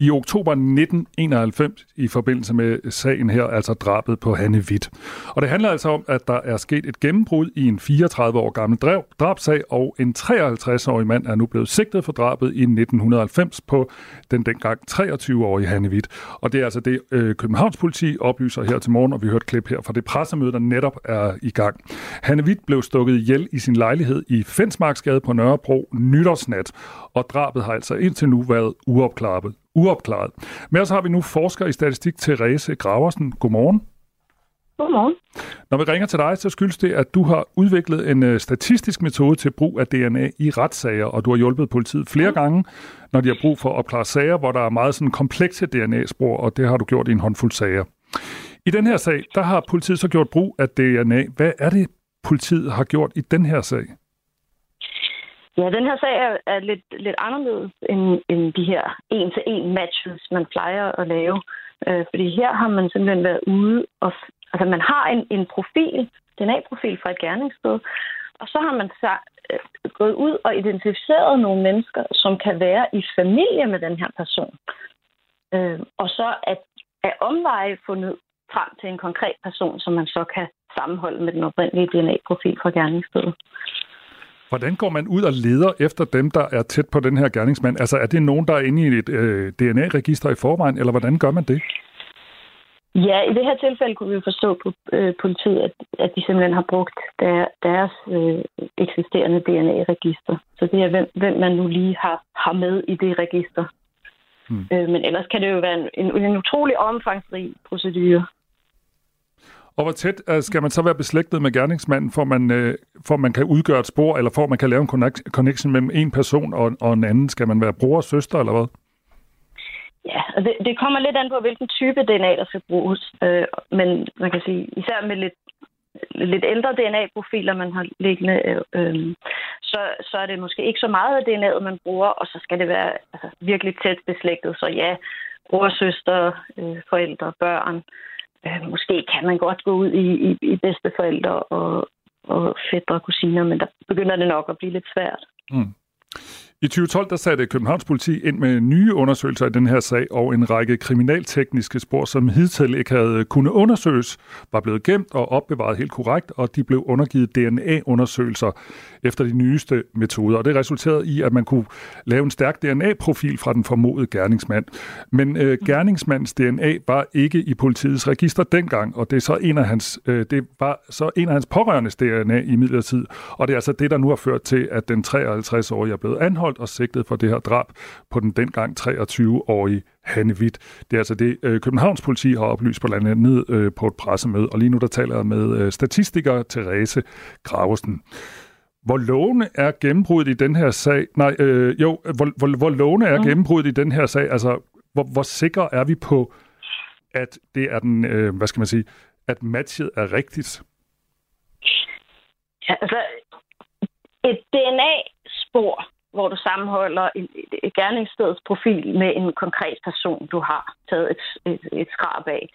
S4: i oktober 1991 i forbindelse med sagen her, altså drabet på Hanne Witt. Og det handler altså om, at der er sket et gennembrud i en 34 år gammel drabsag, og en 53-årig mand er nu blevet sigtet for drabet i 1990 på den dengang 23-årige Hanne Witt. Og det er altså det, øh, Københavns politi oplyser her til morgen, og vi hørte klip her fra det pressemøde, der netop er i gang. Hanne Witt blev stukket ihjel i sin lejlighed i Fensmarksgade på Nørrebro nytårsnat, og drabet har altså indtil nu været uopklaret uopklaret. Med os har vi nu forsker i statistik, Therese Graversen. Godmorgen.
S14: Godmorgen.
S4: Når vi ringer til dig, så skyldes det, at du har udviklet en øh, statistisk metode til brug af DNA i retssager, og du har hjulpet politiet flere gange, når de har brug for at opklare sager, hvor der er meget sådan komplekse DNA-spor, og det har du gjort i en håndfuld sager. I den her sag, der har politiet så gjort brug af DNA. Hvad er det, politiet har gjort i den her sag?
S14: Ja, den her sag er, er lidt, lidt anderledes end, end de her en-til-en matches, man plejer at lave. Øh, fordi her har man simpelthen været ude og... Altså, man har en, en profil, DNA-profil fra et gerningssted, og så har man så, øh, gået ud og identificeret nogle mennesker, som kan være i familie med den her person. Øh, og så at, at omveje fundet frem til en konkret person, som man så kan sammenholde med den oprindelige DNA-profil fra gerningsstedet.
S4: Hvordan går man ud og leder efter dem, der er tæt på den her gerningsmand? Altså er det nogen, der er inde i et øh, DNA-register i forvejen, eller hvordan gør man det?
S14: Ja, i det her tilfælde kunne vi forstå på øh, politiet, at, at de simpelthen har brugt der, deres øh, eksisterende DNA-register. Så det er, hvem, hvem man nu lige har, har med i det register. Hmm. Øh, men ellers kan det jo være en, en, en utrolig omfangsrig procedure.
S4: Og hvor tæt øh, skal man så være beslægtet med gerningsmanden, for man, øh, for man kan udgøre et spor, eller for man kan lave en connection mellem en person og, og en anden? Skal man være bror og søster, eller hvad?
S14: Ja, og det, det kommer lidt an på, hvilken type DNA, der skal bruges. Øh, men man kan sige, især med lidt, lidt ældre DNA-profiler, man har liggende, øh, øh, så, så er det måske ikke så meget af DNA'et, man bruger, og så skal det være altså, virkelig tæt beslægtet. Så ja, bror, søster, øh, forældre, børn, Øh, måske kan man godt gå ud i, i, i bedsteforældre og, og fædre og kusiner, men der begynder det nok at blive lidt svært. Mm.
S4: I 2012 der satte Københavns politi ind med nye undersøgelser i den her sag, og en række kriminaltekniske spor, som hidtil ikke havde kunnet undersøges, var blevet gemt og opbevaret helt korrekt, og de blev undergivet DNA-undersøgelser efter de nyeste metoder. Og det resulterede i, at man kunne lave en stærk DNA-profil fra den formodede gerningsmand. Men øh, gerningsmandens DNA var ikke i politiets register dengang, og det, er så en af hans, øh, det var så en af hans pårørendes DNA i midlertid. Og det er altså det, der nu har ført til, at den 53-årige er blevet anholdt og sigtet for det her drab på den dengang 23-årige Hanne Witt. Det er altså det, øh, Københavns politi har oplyst på landet ned øh, på et pressemøde, og lige nu der taler jeg med øh, statistiker Therese Graversen. Hvor lovende er gennembruddet i den her sag? Nej, øh, jo, hvor, hvor, hvor lovende er mm. gennembruddet i den her sag? Altså, hvor, hvor sikre er vi på, at det er den, øh, hvad skal man sige, at matchet er rigtigt?
S14: Ja, altså, et DNA-spor, hvor du sammenholder et, et gerningsstedets profil med en konkret person, du har taget et, et, et skrab af,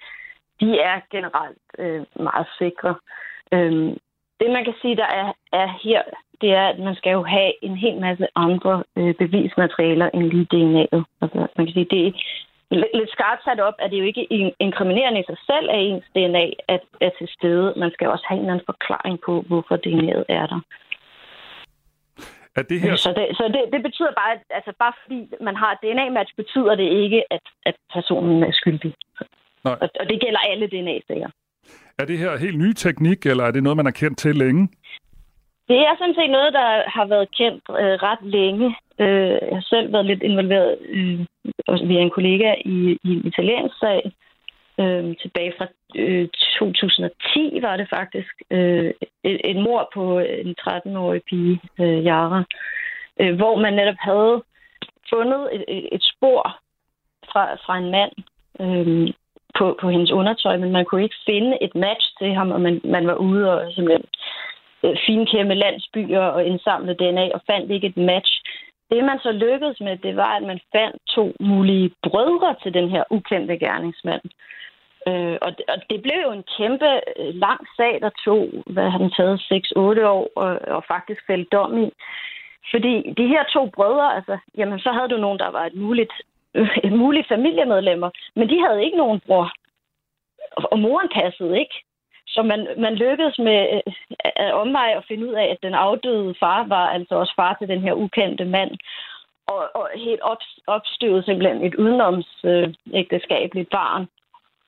S14: de er generelt øh, meget sikre. Øhm, det, man kan sige, der er, er her, det er, at man skal jo have en hel masse andre øh, bevismaterialer end lige DNA'et. Altså, man kan sige, det er lidt skarpt sat op, at det jo ikke inkriminerende i sig selv, at ens DNA er, er til stede. Man skal også have en eller anden forklaring på, hvorfor DNA'et er der.
S4: Er det her...
S14: Så, det, så det, det betyder bare, at altså bare fordi man har et DNA-match, betyder det ikke, at, at personen er skyldig. Nej. Og, og det gælder alle DNA-sager.
S4: Er det her helt ny teknik, eller er det noget, man har kendt til længe?
S14: Det er sådan set noget, der har været kendt øh, ret længe. Øh, jeg har selv været lidt involveret øh, via en kollega i, i en italiensk sag. Øh, tilbage fra øh, 2010 var det faktisk. Øh, et, et mor på øh, en 13-årig pige, øh, Yara, øh, hvor man netop havde fundet et, et, et spor fra, fra en mand, øh, på, på hendes undertøj, men man kunne ikke finde et match til ham, og man, man var ude og simpelthen øh, finkæmme landsbyer og indsamle DNA og fandt ikke et match. Det, man så lykkedes med, det var, at man fandt to mulige brødre til den her ukendte gerningsmand. Øh, Øh, og, det, og det blev jo en kæmpe øh, lang sag, der tog, hvad har den taget, 6-8 år, og, og faktisk fældt dom i. Fordi de her to brødre, altså, jamen så havde du nogen, der var et muligt øh, et muligt familiemedlemmer, men de havde ikke nogen bror. Og moren passede ikke. Så man, man lykkedes med øh, at omveje og finde ud af, at den afdøde far var altså også far til den her ukendte mand. Og, og helt op, opstøvet simpelthen et udenomsægteskabeligt øh, barn.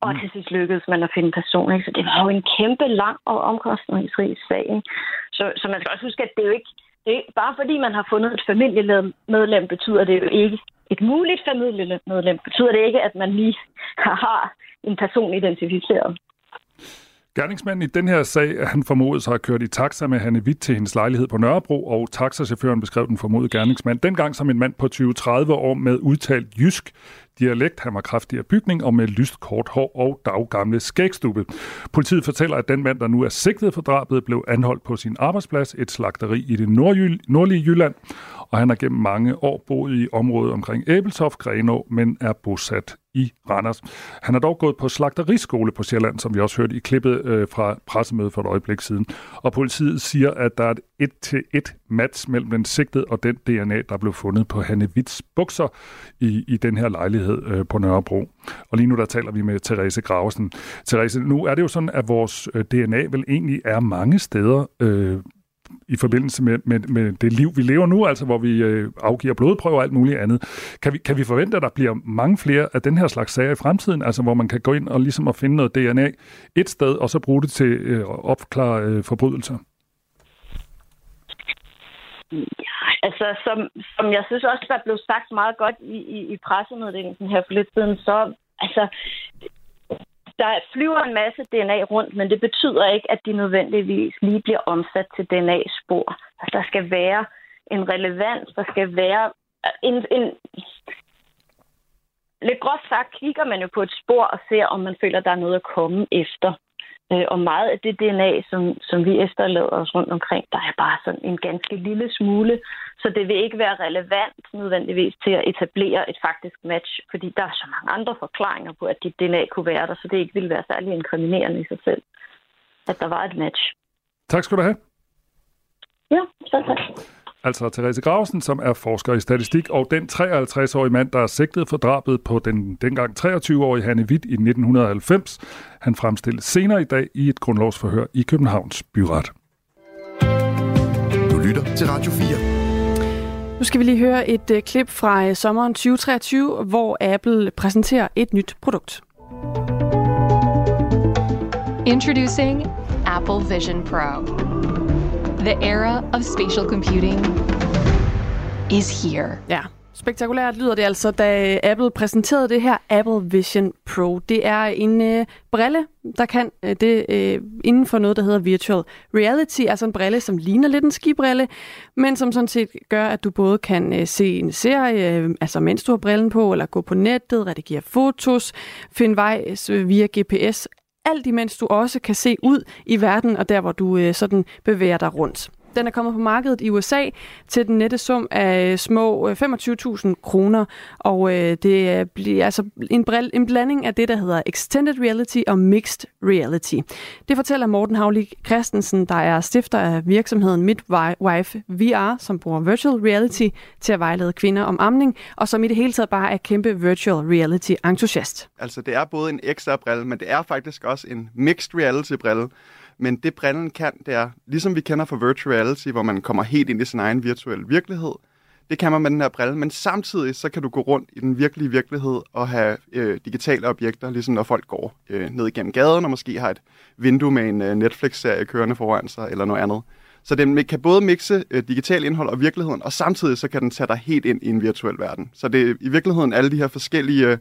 S14: Og mm. til sidst lykkedes man at finde person. Ikke? Så det var jo en kæmpe lang og omkostningsrig sag. Ikke? Så, så man skal også huske, at det er jo ikke det, bare fordi man har fundet et familiemedlem, betyder det jo ikke, et muligt familiemedlem, betyder det ikke, at man lige har en person identificeret.
S4: Gerningsmanden i den her sag, han formodes har kørt i taxa med Hanne Witt til hendes lejlighed på Nørrebro, og taxachaufføren beskrev den formodede gerningsmand dengang som en mand på 20-30 år med udtalt jysk dialekt. Han var kraftig af bygning og med lyst kort hår og daggamle skægstube. Politiet fortæller, at den mand, der nu er sigtet for drabet, blev anholdt på sin arbejdsplads, et slagteri i det nordlige Jylland, og han har gennem mange år boet i området omkring Æbeltoft, Grenå, men er bosat i Randers. Han har dog gået på slagteriskole på Sjælland, som vi også hørte i klippet øh, fra pressemødet for et øjeblik siden. Og politiet siger, at der er et et-til-et match mellem den sigtede og den DNA, der blev fundet på Hanne Witts bukser i, i den her lejlighed øh, på Nørrebro. Og lige nu der taler vi med Therese Graversen. Therese, nu er det jo sådan, at vores øh, DNA vel egentlig er mange steder øh, i forbindelse med, med, med det liv, vi lever nu, altså hvor vi øh, afgiver blodprøver og alt muligt andet. Kan vi, kan vi forvente, at der bliver mange flere af den her slags sager i fremtiden, altså hvor man kan gå ind og ligesom at finde noget DNA et sted, og så bruge det til øh, at opklare øh, forbrydelser?
S14: Ja, altså som, som jeg synes også, der blev sagt meget godt i, i, i pressemeddelelsen her for lidt siden, så altså, der flyver en masse DNA rundt, men det betyder ikke, at de nødvendigvis lige bliver omsat til DNA-spor. Altså, der skal være en relevans, der skal være en, en... Lidt groft sagt kigger man jo på et spor og ser, om man føler, der er noget at komme efter. Øh, og meget af det DNA, som, som vi efterlader os rundt omkring, der er bare sådan en ganske lille smule. Så det vil ikke være relevant nødvendigvis til at etablere et faktisk match, fordi der er så mange andre forklaringer på, at dit DNA kunne være der, så det ikke ville være særlig inkriminerende i sig selv, at der var et match.
S4: Tak skal du have.
S14: Ja, så tak.
S4: Altså Therese Grausen, som er forsker i statistik, og den 53-årige mand, der er sigtet for drabet på den dengang 23-årige Hanne Witt i 1990. Han fremstilles senere i dag i et grundlovsforhør i Københavns Byret.
S2: Du lytter til Radio 4.
S3: Nu skal vi lige høre et uh, klip fra uh, sommeren 2023, hvor Apple præsenterer et nyt produkt.
S15: Introducing Apple Vision Pro. The era of spatial computing is here.
S3: Ja, spektakulært lyder det altså, da Apple præsenterede det her Apple Vision Pro. Det er en øh, brille, der kan øh, det øh, inden for noget, der hedder virtual reality. Altså en brille, som ligner lidt en skibrille, men som sådan set gør, at du både kan øh, se en serie, øh, altså mens du har brillen på, eller gå på nettet, redigere fotos, finde vej øh, via GPS, alt imens du også kan se ud i verden og der, hvor du øh, sådan bevæger dig rundt. Den er kommet på markedet i USA til den nette sum af øh, små øh, 25.000 kroner, og øh, det bliver altså en, bril, en blanding af det, der hedder Extended Reality og Mixed Reality. Det fortæller Morten Havlik Christensen, der er stifter af virksomheden Midwife VR, som bruger virtual reality til at vejlede kvinder om amning, og som i det hele taget bare er kæmpe virtual reality-entusiast.
S16: Altså det er både en XR-brille, men det er faktisk også en mixed reality-brille, men det brillen kan, det er, ligesom vi kender fra virtual reality, hvor man kommer helt ind i sin egen virtuelle virkelighed, det kan man med den her brille, men samtidig så kan du gå rundt i den virkelige virkelighed og have øh, digitale objekter, ligesom når folk går øh, ned igennem gaden og måske har et vindue med en øh, Netflix-serie kørende foran sig eller noget andet. Så den kan både mixe øh, digital indhold og virkeligheden, og samtidig så kan den tage dig helt ind i en virtuel verden. Så det er i virkeligheden alle de her forskellige øh,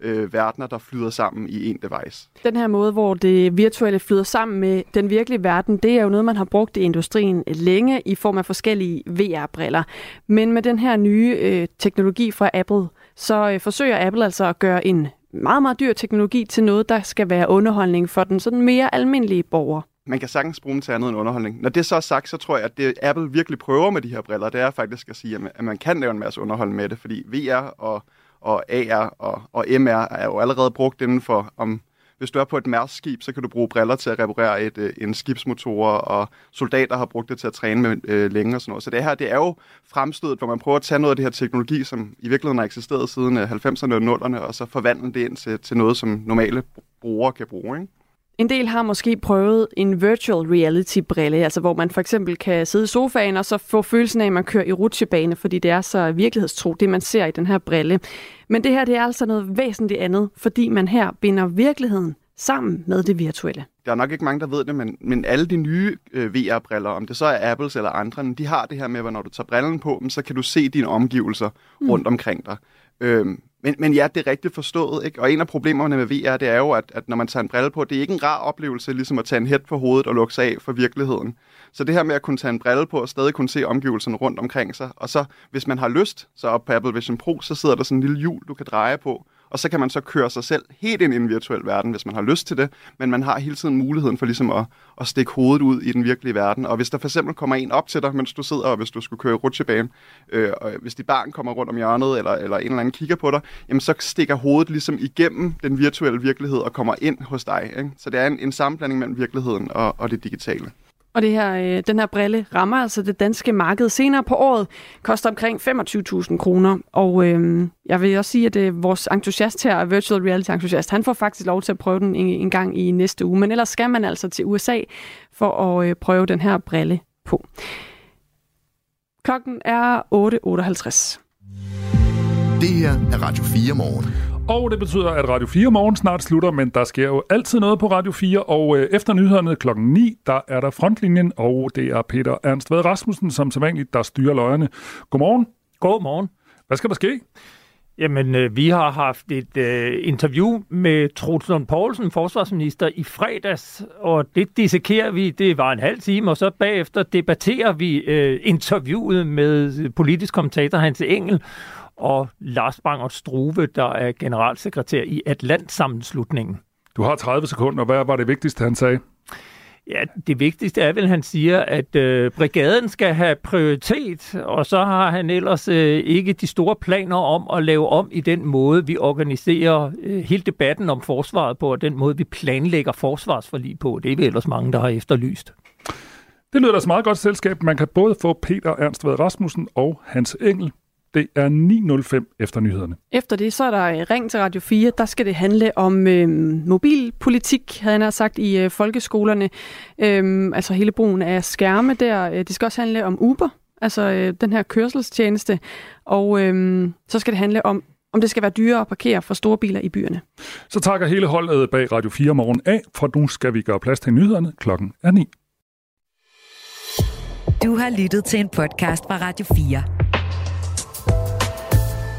S16: øh, verdener, der flyder sammen i en device.
S3: Den her måde, hvor det virtuelle flyder sammen med den virkelige verden, det er jo noget, man har brugt i industrien længe i form af forskellige VR-briller. Men med den her nye øh, teknologi fra Apple, så øh, forsøger Apple altså at gøre en meget, meget dyr teknologi til noget, der skal være underholdning for den sådan mere almindelige borger
S16: man kan sagtens bruge dem til andet end underholdning. Når det så er sagt, så tror jeg, at det Apple virkelig prøver med de her briller, det er faktisk at sige, at man kan lave en masse underholdning med det, fordi VR og og AR og, og MR er jo allerede brugt inden for, om hvis du er på et mærskib, så kan du bruge briller til at reparere et, øh, en skibsmotor, og soldater har brugt det til at træne med øh, længe og sådan noget. Så det her, det er jo fremstødet, hvor man prøver at tage noget af det her teknologi, som i virkeligheden har eksisteret siden øh, 90'erne og 00'erne, og så forvandle det ind til, til noget, som normale brugere kan bruge. Ikke?
S3: En del har måske prøvet en virtual reality-brille, altså hvor man for eksempel kan sidde i sofaen og så få følelsen af, at man kører i rutsjebane, fordi det er så virkelighedstro, det man ser i den her brille. Men det her det er altså noget væsentligt andet, fordi man her binder virkeligheden sammen med det virtuelle.
S16: Der er nok ikke mange, der ved det, men, men alle de nye øh, VR-briller, om det så er Apples eller andre, de har det her med, at når du tager brillen på dem, så kan du se dine omgivelser mm. rundt omkring dig. Øhm, men, men ja, det er rigtigt forstået. Ikke? Og en af problemerne med VR, det er jo, at, at når man tager en brille på, det er ikke en rar oplevelse, ligesom at tage en hæt på hovedet og lukke sig af for virkeligheden. Så det her med at kunne tage en brille på og stadig kunne se omgivelserne rundt omkring sig, og så hvis man har lyst, så op på Apple Vision Pro, så sidder der sådan en lille hjul, du kan dreje på, og så kan man så køre sig selv helt ind i en virtuel verden, hvis man har lyst til det, men man har hele tiden muligheden for ligesom at, at stikke hovedet ud i den virkelige verden. Og hvis der for eksempel kommer en op til dig, mens du sidder, og hvis du skulle køre i rutsjebane, øh, og hvis dit barn kommer rundt om hjørnet, eller, eller en eller anden kigger på dig, jamen så stikker hovedet ligesom igennem den virtuelle virkelighed og kommer ind hos dig. Ikke? Så det er en, en sammenblanding mellem virkeligheden og, og det digitale.
S3: Og det her, øh, den her brille rammer altså det danske marked senere på året, koster omkring 25.000 kroner. Og øh, jeg vil også sige, at øh, vores entusiast her, virtual reality entusiast, han får faktisk lov til at prøve den en, en gang i næste uge. Men ellers skal man altså til USA for at øh, prøve den her brille på. Klokken er 8.58.
S2: Det her er Radio 4 morgen.
S4: Og det betyder, at Radio 4 morgen snart slutter, men der sker jo altid noget på Radio 4, og øh, efter nyhederne klokken 9, der er der frontlinjen, og det er Peter Ernst Ved Rasmussen, som som vanligt, der styrer løjerne. Godmorgen.
S17: Godmorgen.
S4: Hvad skal der ske?
S17: Jamen, øh, vi har haft et øh, interview med Troels Lund Poulsen, forsvarsminister, i fredags, og det dissekerer vi, det var en halv time, og så bagefter debatterer vi øh, interviewet med politisk kommentator Hans Engel, og Lars Bangert Struve, der er generalsekretær i Atlantsammenslutningen.
S4: Du har 30 sekunder. Hvad var det vigtigste, han sagde?
S17: Ja, det vigtigste er vel, at han siger, at øh, brigaden skal have prioritet, og så har han ellers øh, ikke de store planer om at lave om i den måde, vi organiserer øh, hele debatten om forsvaret på, og den måde, vi planlægger forsvarsforlig på. Det er vi ellers mange, der har efterlyst.
S4: Det lyder da så meget godt selskab. Man kan både få Peter Ernst Vad Rasmussen og Hans Engel. Det er 9.05 efter nyhederne.
S3: Efter det, så er der øh, Ring til Radio 4. Der skal det handle om øh, mobilpolitik, havde han sagt, i øh, folkeskolerne. Øh, altså hele brugen af skærme der. Det skal også handle om Uber, altså øh, den her kørselstjeneste. Og øh, så skal det handle om om det skal være dyrere at parkere for store biler i byerne.
S4: Så takker hele holdet bag Radio 4 morgen af, for nu skal vi gøre plads til nyhederne. Klokken er 9.
S6: Du har lyttet til en podcast fra Radio 4.